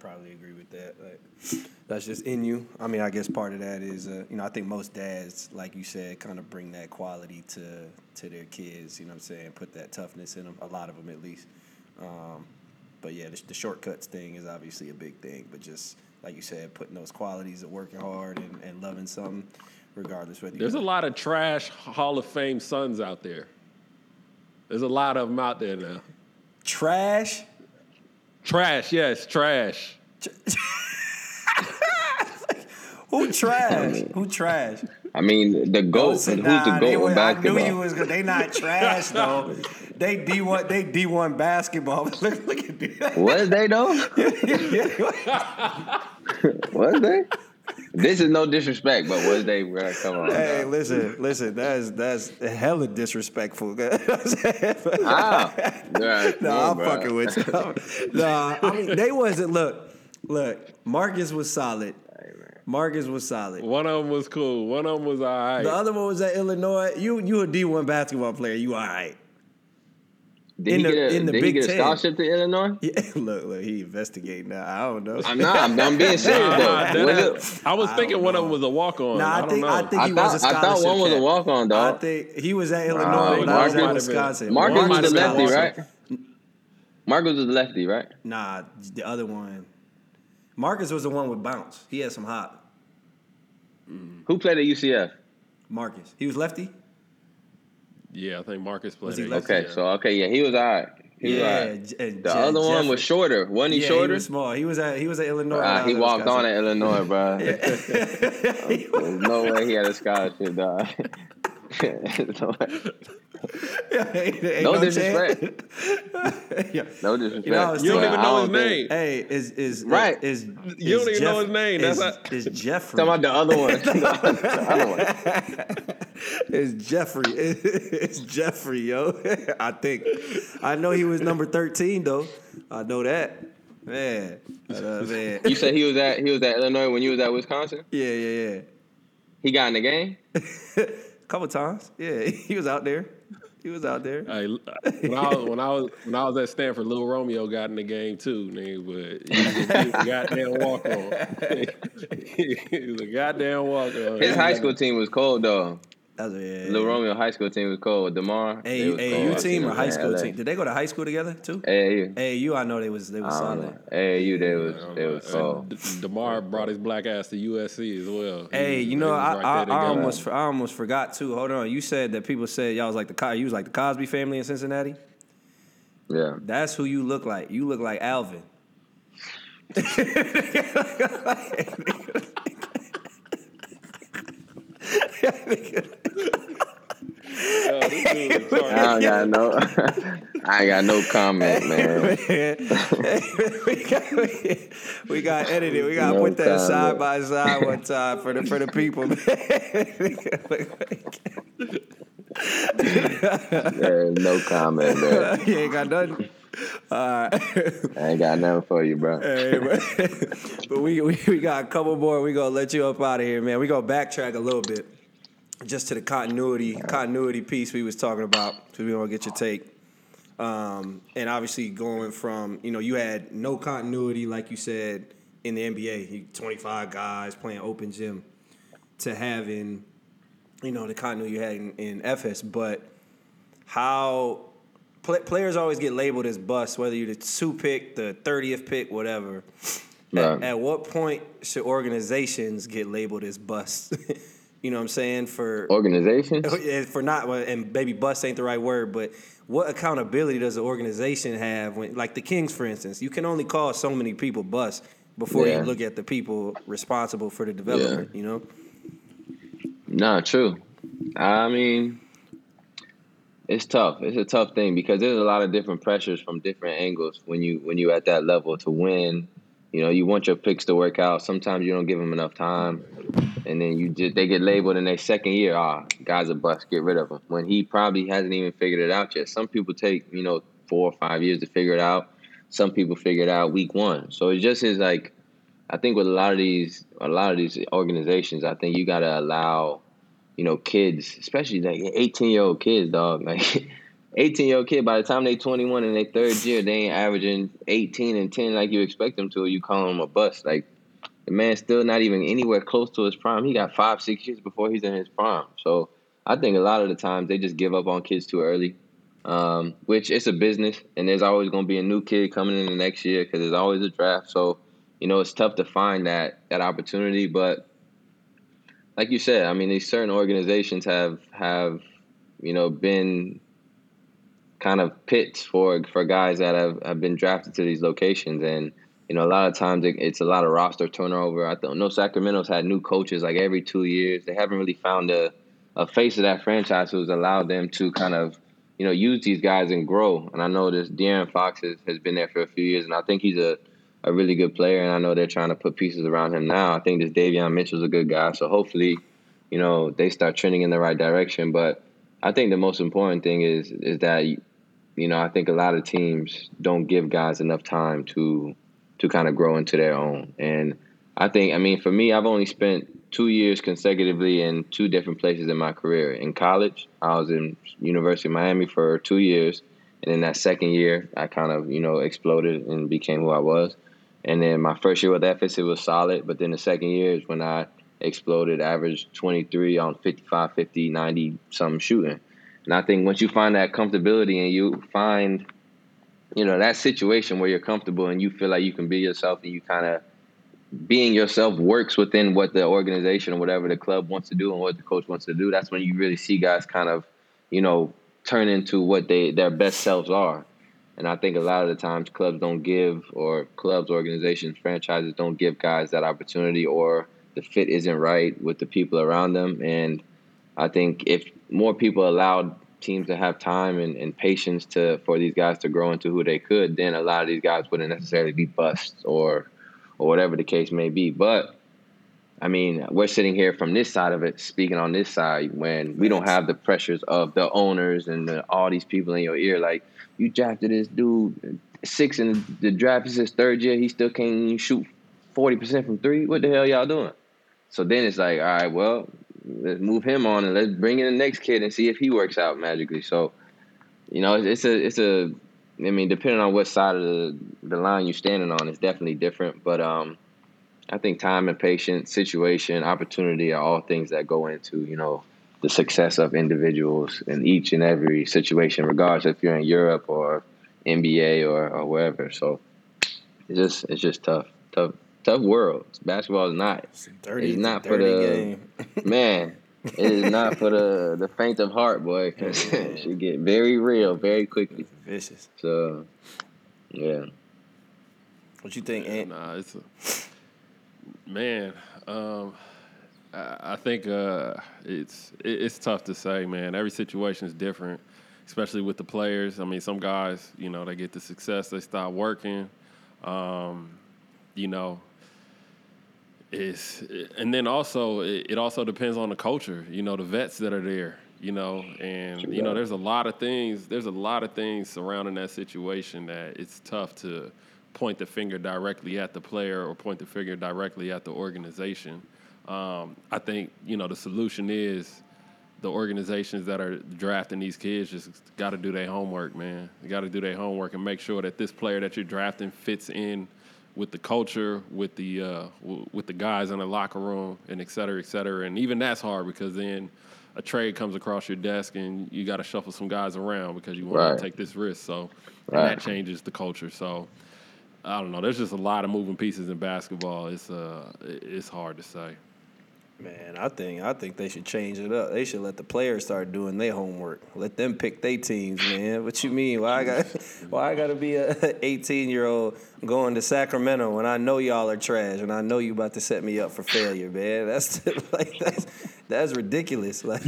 probably agree with that. Like that's just in you. I mean, I guess part of that is, uh, you know, I think most dads, like you said, kind of bring that quality to to their kids. You know what I'm saying? Put that toughness in them. A lot of them, at least. Um, but yeah, the, the, shortcuts thing is obviously a big thing. But just like you said, putting those qualities of working hard and, and loving something, regardless whether. There's a lot of trash Hall of Fame sons out there. There's a lot of them out there now. Trash. Trash, yes, trash. Who trash? Who trash? I mean, the goat. Who's nah, the goat with basketball? I knew you was gonna. They not trash <laughs> though. they D one. They D one basketball. <laughs> look, look at this. Was they though? <laughs> was they? This is no disrespect, but was they? Bro, come on. Hey, listen, listen. That's that's hella disrespectful. <laughs> ah, no, I'm fucking with you. no, I mean they wasn't. Look, look. Marcus was solid. Marcus was solid. One of them was cool. One of them was all right. The other one was at Illinois. You you a D one basketball player. You all right? Did In the- get a, in the did Big he get a Ten. scholarship to Illinois? <laughs> Yeah. Look, look, he investigating now. I don't know. I'm not. I'm, I'm being <laughs> serious Nah, though. that- Was I was I thinking don't one of them was a walk on. Nah, I, I, don't think know. I think I he thought was a I scholarship. I thought one was a walk on, dog. I think he was at Nah, Illinois. when I was Marcus- at Wisconsin. Marcus was might the have lefty, right? Marcus was the lefty, right? Nah, the other one. Marcus was the one with bounce. He had some hop. Who played at UCF? Marcus. He was lefty. Yeah, I think Marcus played. Was he it. lefty? Okay, Yeah. so okay, yeah, he was all right. He was all yeah. right. The Je- other one Jeffrey- was shorter. Wasn't he yeah, shorter? he was small. He was at he was at Illinois. when he walked on at Illinois, bro. <laughs> <laughs> There's no way he had a scholarship, dog. <laughs> <laughs> no, Ain't- ain't No disrespect. <laughs> yeah. no disrespect. You know, You don't even know his don't think- name. Hey, is is Right. Is, You don't is even know his name. Is, That's not- <laughs> is Jeffrey? Talking about the other one. the other one. It's Jeffrey. It's Jeffrey, yo. I think. I know he was number thirteen though. I know that. Man, uh, man. You said he was at he was at Illinois when you was at Wisconsin. Yeah, yeah, yeah, He got in the game. Yeah. Couple times. Yeah, <laughs> he was out there. He was out there. Hey, when I was when I was when I was at Stanford, Little Romeo got in the game too, nigga, but he was a goddamn walk on. he was a goddamn walk on. <laughs> His high school team was cold though. That's yeah. Lil Romeo high school team was cold. Demar. they A, was AU team or high school LA. team? Did they go to high school together too? AAU. AU, I know they was they was solid. know. AAU, they was they was cold. Demar brought his black ass to USC as well. Hey, was- you know, I, right I, I almost I almost forgot too. Hold on, you said that people said y'all was like the you was like the Cosby family in Cincinnati. Yeah. That's who you look like. You look like Alvin. <laughs> <laughs> This dude. I don't got no. I got no comment, man. <laughs> we, got, we got edited. We got to No put that side by side one time for the for the people. There's <laughs> no comment, man. <laughs> you ain't got nothing. I ain't got nothing for you, bro. Hey, but, <laughs> but we, we we got a couple more. We gonna let you up out of here, man. We gonna backtrack a little bit, just to the continuity continuity piece we was talking about. So we gonna get your take. Um, and obviously going from you know you had no continuity like you said in the NBA, 25 guys playing open gym, to having you know the continuity you had in, in Efes, but how pla players always get labeled as busts, whether you're the two pick, the 30th pick, whatever. At, Right. at what point should organizations get labeled as busts? <laughs> you know what I'm saying? For Organizations? <laughs> for not and maybe bust ain't the right word, but what accountability does the organization have when like the Kings, for instance, you can only call so many people bust before Yeah. you look at the people responsible for the development, you know? Nah, true. I mean, it's tough. It's a tough thing because there's a lot of different pressures from different angles when you when you at that level to win. You know, you want your picks to work out. Sometimes you don't give them enough time, and then you just they get labeled in their second year. Ah, guy's a bust. Get rid of him. When he probably hasn't even figured it out yet. Some people take you know four or five years to figure it out. Some people figure it out week one. So it just is like I think with a lot of these a lot of these organizations, I think you gotta allow, you know, kids, especially like eighteen year old kids, dog. <laughs> Like eighteen year old kid, by the time they twenty one in their third year, they ain't averaging eighteen and ten like you expect them to. You call them a bust. Like the man's still not even anywhere close to his prime. He got five, six years before he's in his prime. So I think a lot of the times they just give up on kids too early. Um, which it's a business, and there's always going to be a new kid coming in the next year because there's always a draft. So you know it's tough to find that that opportunity. But like you said, I mean, these certain organizations have have you know been kind of pits for for guys that have, have been drafted to these locations. And you know a lot of times it, it's a lot of roster turnover. I don't know sacramento's had new coaches like every two years. They haven't really found a, a face of that franchise who's allowed them to kind of you know use these guys and grow. And i know this De'Aaron fox has, has been there for a few years and i think he's a, a really good player and i know they're trying to put pieces around him now i think this davion mitchell's a good guy so hopefully you know they start trending in the right direction but i think the most important thing is is that you know, I think a lot of teams don't give guys enough time to to kind of grow into their own. And I think I mean for me, I've only spent two years consecutively in two different places in my career. In college, I was in University of Miami for two years, and in that second year, I kind of you know exploded and became who I was. And then my first year with Efes, it was solid, but then the second year is when I exploded, averaged 23 on 55, 50, 90 something shooting. And I think once you find that comfortability and you find, you know, that situation where you're comfortable and you feel like you can be yourself and you kind of being yourself works within what the organization or whatever the club wants to do and what the coach wants to do, that's when you really see guys kind of, you know, turn into what they their best selves are. And I think a lot of the times clubs don't give or clubs, organizations, franchises don't give guys that opportunity or the fit isn't right with the people around them. And I think if more people allowed teams to have time and, and patience to for these guys to grow into who they could, then a lot of these guys wouldn't necessarily be busts or or whatever the case may be. But I mean, we're sitting here from this side of it, speaking on this side, when we don't have the pressures of the owners and the, all these people in your ear. Like, you drafted this dude six in the draft. Is his third year. He still can't shoot forty percent from three. What the hell y'all doing? So then it's like, all right, well, let's move him on and let's bring in the next kid and see if he works out magically. So, you know, it's a it's a I mean, depending on what side of the, the line you're standing on, it's definitely different. But um, I think time and patience, situation, opportunity are all things that go into you know the success of individuals in each and every situation, regardless if you're in Europe or NBA or, or wherever. So it's just it's just tough, tough, tough world. Basketball is not. It's, dirty, it's not for the <laughs> man. It is not for the the faint of heart, boy. Cause <laughs> it <laughs> should get very real very quickly. Vicious. So, yeah. What you think, Ant? Nah, it's a, man. Um, I, think uh, it's it's tough to say, man. Every situation is different, especially with the players. I mean, some guys, you know, they get the success, they start working. Um, you know, is and then also it, also depends on the culture you know the vets that are there you know and you know there's a lot of things there's a lot of things surrounding that situation that it's tough to point the finger directly at the player or point the finger directly at the organization um, i think you know the solution is the organizations that are drafting these kids just got to do their homework man you got to do their homework and make sure that this player that you're drafting fits in with the culture, with the uh, w- with the guys in the locker room, and et cetera, et cetera. And even that's hard because then a trade comes across your desk and you got to shuffle some guys around because you want right. to take this risk. So right. that changes the culture. So I don't know. There's just a lot of moving pieces in basketball. It's uh, it's hard to say. Man, I think I think they should change it up. They should let the players start doing their homework. Let them pick their teams, man. What you mean? Why I got <laughs> why I got to be a <laughs> 18 year old going to Sacramento when I know y'all are trash and I know you about to set me up for failure, man? That's <laughs> like that's that's ridiculous. <laughs> Like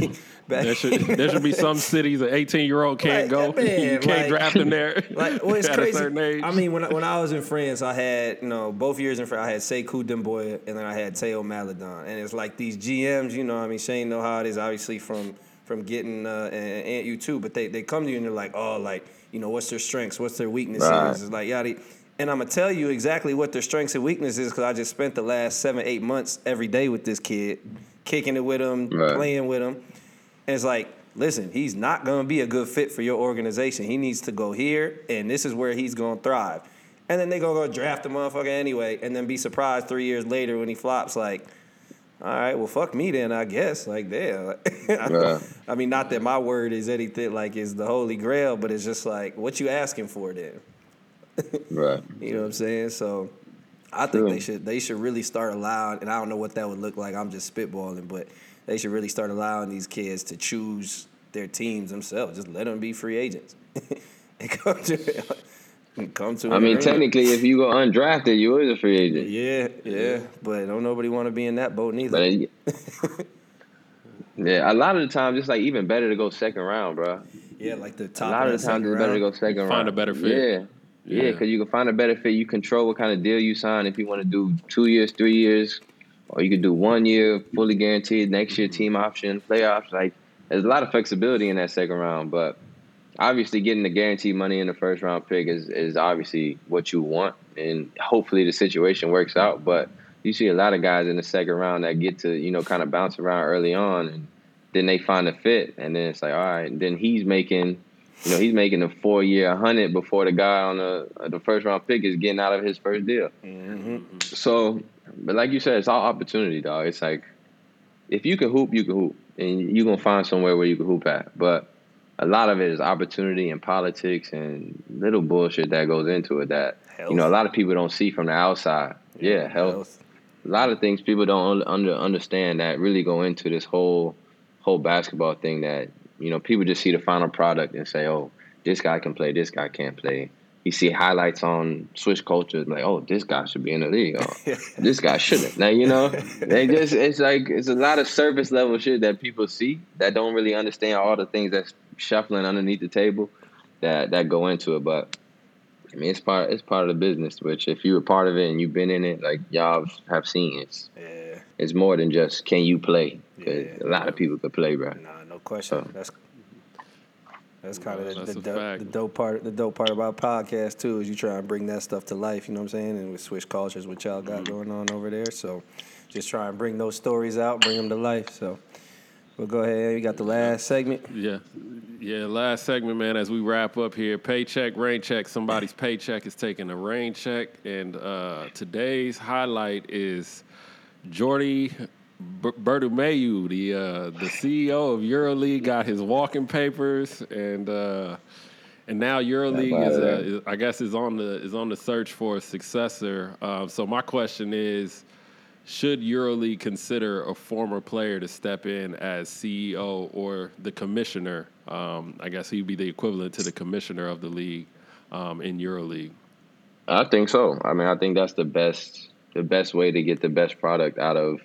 back there should there should be some <laughs> cities an 18 year old can't like, go. Man, <laughs> you can't like, draft in there. Like well, it's crazy. I mean, when I, when I was in France, I had you know both years in France, I had Sekou Doumbouya and then I had Theo Maledon, and it's like these GMs. You know, I mean, Shane know how it is, obviously from from getting uh, and, and you too, but they they come to you and they're like, oh, like you know, what's their strengths, what's their weaknesses? Right. It's like yada. And I'm gonna tell you exactly what their strengths and weaknesses because I just spent the last seven, eight months every day with this kid kicking it with him, right. playing with him. And it's like, listen, he's not going to be a good fit for your organization. He needs to go here, and this is where he's going to thrive. And then they to go draft the motherfucker anyway, and then be surprised three years later when he flops. Like, all right, well, fuck me then, I guess. Like, damn. <laughs> yeah. I mean, not that my word is anything like is the holy grail, but it's just like, what you asking for then? <laughs> right. You know what I'm saying? So I think they should they should really start allowing, and I don't know what that would look like. I'm just spitballing, but they should really start allowing these kids to choose their teams themselves. Just let them be free agents <laughs> and come to <laughs> come to. I mean, technically, if you go undrafted, you is a free agent. Yeah, yeah, but don't nobody want to be in that boat neither. Uh, <laughs> yeah, a lot of the times it's like even better to go second round, bro. Yeah, like the top. A lot of the times it's better to go second round. Find a better fit. Yeah. Yeah, because you can find a better fit. You control what kind of deal you sign. If you want to do two years, three years, or you can do one year, fully guaranteed. Next year, team option, playoffs. Like there's a lot of flexibility in that second round, but obviously getting the guaranteed money in the first round pick is is obviously what you want, and hopefully the situation works out. But you see a lot of guys in the second round that get to you know kind of bounce around early on, and then they find a fit, and then it's like all right, and then he's making. You know, he's making a four year hundred before the guy on the the first round pick is getting out of his first deal. Mm-hmm. So, but like you said, it's all opportunity, dog. It's like if you can hoop, you can hoop, and you're gonna find somewhere where you can hoop at. But a lot of it is opportunity and politics and little bullshit that goes into it that health. you know a lot of people don't see from the outside. Yeah, yeah health. health. A lot of things people don't under understand that really go into this whole whole basketball thing that you know people just see the final product and say, oh, this guy can play, this guy can't play. You see highlights on Swish Culture, like, oh, this guy should be in the league. Oh, <laughs> this guy shouldn't. Now you know, <laughs> they just it's like it's a lot of surface level shit that people see that don't really understand all the things that's shuffling underneath the table that that go into it. But I mean, it's part it's part of the business. Which if you're a part of it and you've been in it, like y'all have seen, it's yeah. it's more than just can you play. Cause yeah. a lot of people could play, bro. Nah, question. So. That's that's kind of the, the, dope, the, dope part. The dope part about podcast too is you try and bring that stuff to life. You know what I'm saying? And with Swish Cultures, what y'all got mm-hmm. going on over there. So just try and bring those stories out, bring them to life. So. We'll go ahead. We got the last segment. Yeah, yeah. Last segment, man. As we wrap up here, paycheck, rain check. Somebody's paycheck is taking a rain check, and uh, today's highlight is Jordi B- Bertomeu, the uh, the CEO of EuroLeague, got his walking papers, and uh, and now EuroLeague is, uh, is, I guess, is on the is on the search for a successor. Uh, so my question is should EuroLeague consider a former player to step in as CEO or the commissioner? Um, I guess he'd be the equivalent to the commissioner of the league um, in EuroLeague. I think so. I mean, I think that's the best the best way to get the best product out of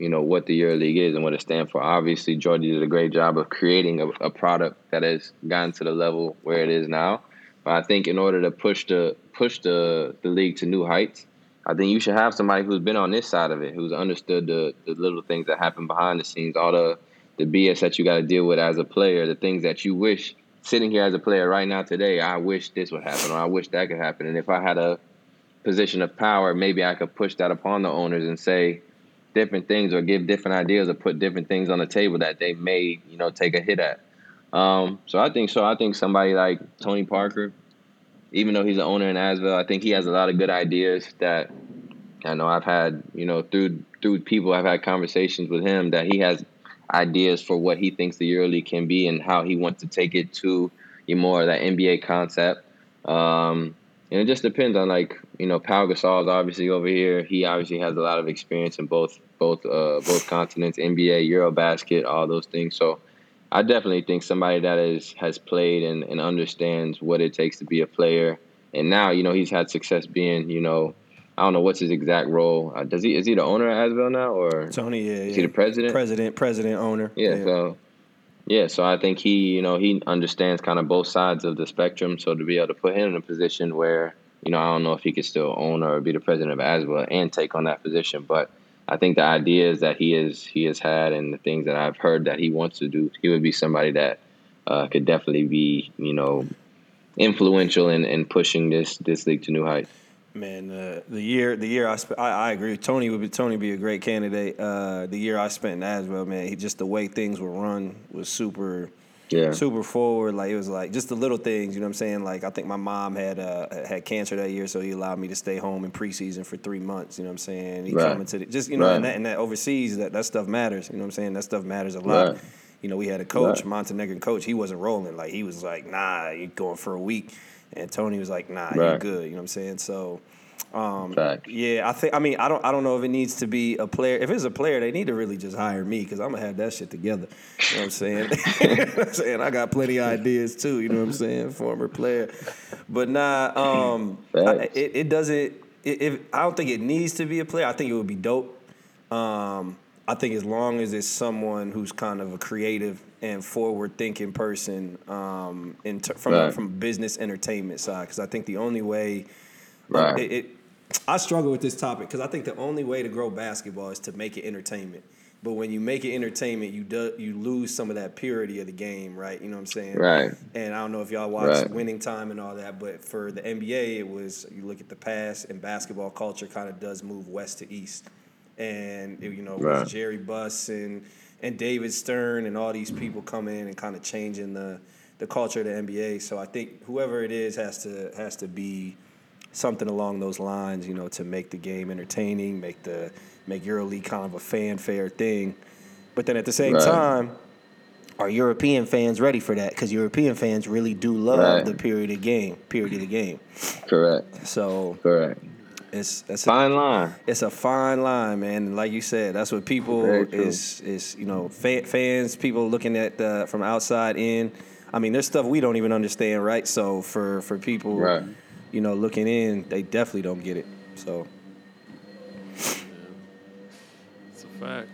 you know what the EuroLeague is and what it stands for. Obviously, Jordi did a great job of creating a, a product that has gotten to the level where it is now. But I think in order to push the push the the league to new heights, I think you should have somebody who's been on this side of it, who's understood the, the little things that happen behind the scenes, all the the BS that you got to deal with as a player, the things that you wish sitting here as a player right now today, I wish this would happen or I wish that could happen. And if I had a position of power, maybe I could push that upon the owners and say different things or give different ideas or put different things on the table that they may, you know, take a hit at. Um, so I think so. I think somebody like Tony Parker, even though he's an owner in Asvel, I think he has a lot of good ideas that I know I've had, you know, through through people I've had conversations with him that he has ideas for what he thinks the EuroLeague can be and how he wants to take it to you more of that NBA concept. Um, and it just depends on like you know, Pau Gasol is obviously over here. He obviously has a lot of experience in both both uh, both continents, NBA, EuroBasket, all those things. So I definitely think somebody that is has played and, and understands what it takes to be a player. And now, you know, he's had success being, you know, I don't know what's his exact role. Uh, does he is he the owner at Asvel now or Tony? Yeah, is he the president? President, president, owner. Yeah, yeah, So, yeah, so I think he, you know, he understands kind of both sides of the spectrum. So to be able to put him in a position where, you know, I don't know if he could still own or be the president of Asvel and take on that position, but I think the ideas that he is he has had and the things that I've heard that he wants to do, he would be somebody that uh, could definitely be you know influential in, in pushing this this league to new heights. Man, uh, the year the year I spent, I, I, agree. Tony would be Tony be a great candidate. Uh, the year I spent in Asvel, man, he just the way things were run was super yeah. super forward. Like it was like just the little things, you know what I'm saying? Like I think my mom had uh, had cancer that year, so he allowed me to stay home in preseason for three months. You know what I'm saying? He right. coming to the, just you know, right. and, that, and that overseas that that stuff matters. You know what I'm saying? That stuff matters a lot. Right. You know, we had a coach, Montenegrin coach. He wasn't rolling. Like he was like, nah, you going for a week, and Tony was like, nah, you're good. You know what I'm saying? So. Um, yeah, I think. I mean, I don't. I don't know if it needs to be a player. If it's a player, they need to really just hire me because I'm gonna have that shit together. You know what I'm saying? <laughs> you know what I'm saying I got plenty of ideas too. You know what I'm saying? Former player, but nah. Um, I, it, it doesn't. If I don't think it needs to be a player, I think it would be dope. Um, I think as long as it's someone who's kind of a creative and forward-thinking person um, in ter- from right. from business entertainment side, because I think the only way right. it, it I struggle with this topic because I think the only way to grow basketball is to make it entertainment. But when you make it entertainment, you do you lose some of that purity of the game, right? You know what I'm saying? Right. And I don't know if y'all watched Right. Winning Time and all that, but for the NBA, it was you look at the past and basketball culture kind of does move west to east, and it, you know Right. Jerry Buss and and David Stern and all these people come in and kind of changing the the culture of the NBA. So I think whoever it is has to has to be something along those lines, you know, to make the game entertaining, make the make EuroLeague kind of a fanfare thing. But then at the same Right. time, are European fans ready for that? Because European fans really do love Right. the period of game, period of the game. Correct. So Correct. It's it's a, Fine line. it's a fine line, man. Like you said, that's what people is is you know fa- fans, people looking at the, from outside in. I mean, there's stuff we don't even understand, right? So for for people, Right. you know, looking in, they definitely don't get it. So It's a fact.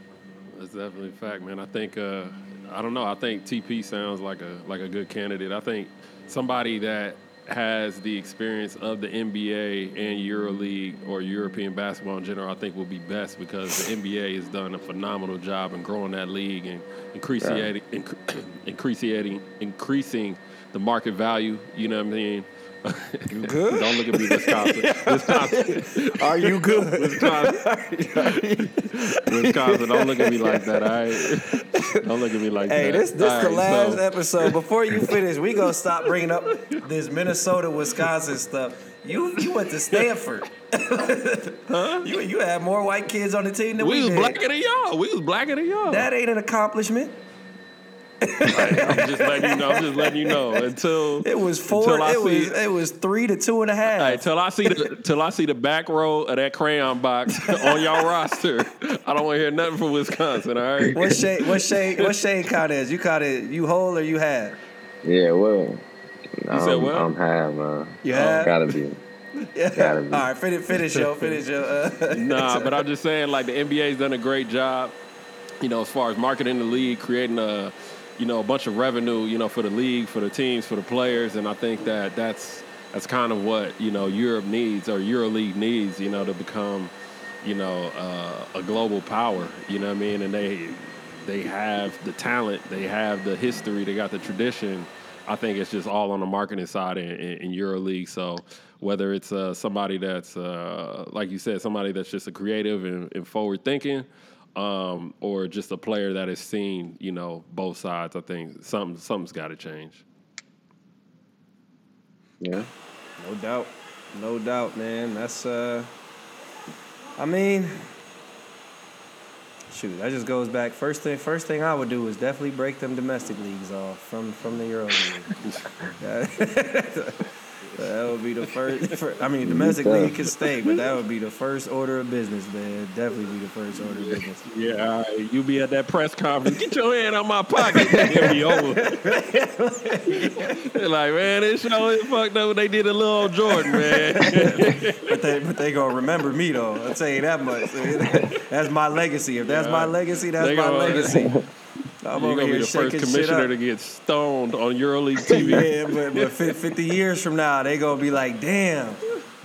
It's definitely a fact, man. I think uh, I don't know. I think TP sounds like a like a good candidate. I think somebody that has the experience of the NBA and EuroLeague or European basketball in general, I think will be best because the NBA has done a phenomenal job in growing that league and increasing inc- <clears throat> increasing increasing the market value. You know what I mean? You <laughs> good? Don't look at me, Wisconsin. <laughs> Wisconsin. are you good? <laughs> Wisconsin. Wisconsin, don't look at me like that, all right? Don't look at me like Hey, that. Hey, this this All the right, last so- episode. Before you finish, we gonna stop bringing up this Minnesota, Wisconsin stuff. You you went to Stanford. huh? You you had more white kids on the team than we, We was did. blacker than y'all. We was blacker than y'all. That ain't an accomplishment. I'm just letting you know. I'm just letting you know. Until It was four. Until I It was it was three to two and a half. All right, till I see the till I see the back row of that crayon box <laughs> on y'all roster, I don't want to hear nothing from Wisconsin. All right. What shade? What shade? What shade count is? You count it? You whole or you half? Yeah, well. I'm, said what? I'm high, man. You have? Gotta be. <laughs> Yeah. Gotta be. All right, finish finish yo, finish yo. Uh, <laughs> Nah, but I'm just saying, like the NBA's done a great job, you know, as far as marketing the league, creating a, you know, a bunch of revenue, you know, for the league, for the teams, for the players, and I think that that's that's kind of what you know Europe needs or EuroLeague needs, you know, to become, you know, uh, a global power. You know what I mean? And they they have the talent, they have the history, they got the tradition. I think it's just all on the marketing side in, in, in EuroLeague. So whether it's uh, somebody that's uh, like you said, somebody that's just a creative and, and forward thinking, um, or just a player that has seen you know both sides, I think something something's got to change. Yeah. No doubt. No doubt, man. That's uh I mean shoot, that just goes back. First thing first thing I would do is definitely break them domestic leagues off from from the Euro League. <laughs> <laughs> <laughs> that, that would be the <laughs> first, fir- I mean domestic league can stay, but that would be the first order of business, man. Definitely be the first order of business. Yeah, all right. you be at that press conference. Get your hand out my pocket. It'll be over. They're like, man, this show is fucked up. when They did a little Jordan, man. <laughs> But they but they gonna remember me though. I'll tell you that much. <laughs> That's my legacy. If that's my legacy, that's They my gonna- legacy. I'm You're gonna be the first commissioner to get stoned on EuroLeague <laughs> TV. Yeah, but, but 50 years from now, they gonna be like, damn,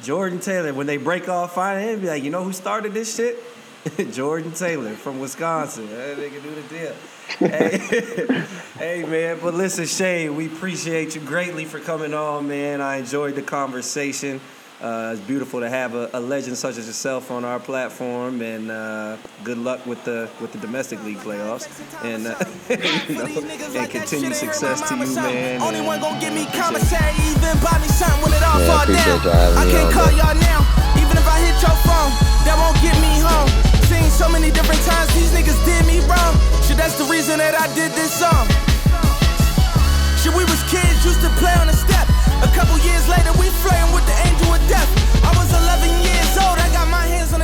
Jordan Taylor. When they break off finally, they be like, you know who started this shit? <laughs> Jordan Taylor from Wisconsin. That nigga do the deal. hey, <laughs> hey, man. But listen, Shane, we appreciate you greatly for coming on, man. I enjoyed the conversation. Uh, it's beautiful to have a, a legend such as yourself on our platform, and uh, good luck with the with the domestic league playoffs, and uh, <laughs> you know, and continued success to you, man. Only and- one gon' give me commissary, even buy me something when it all Yeah, fall appreciate down. I can't call bro. y'all now, even if I hit your phone, that won't get me home. Seen so many different times these niggas did me wrong. Shit, that's the reason that I did this song. Shit, we was kids, used to play on the step. A couple years later, we flirting with the angel of death. I was 11 years old, I got my hands on.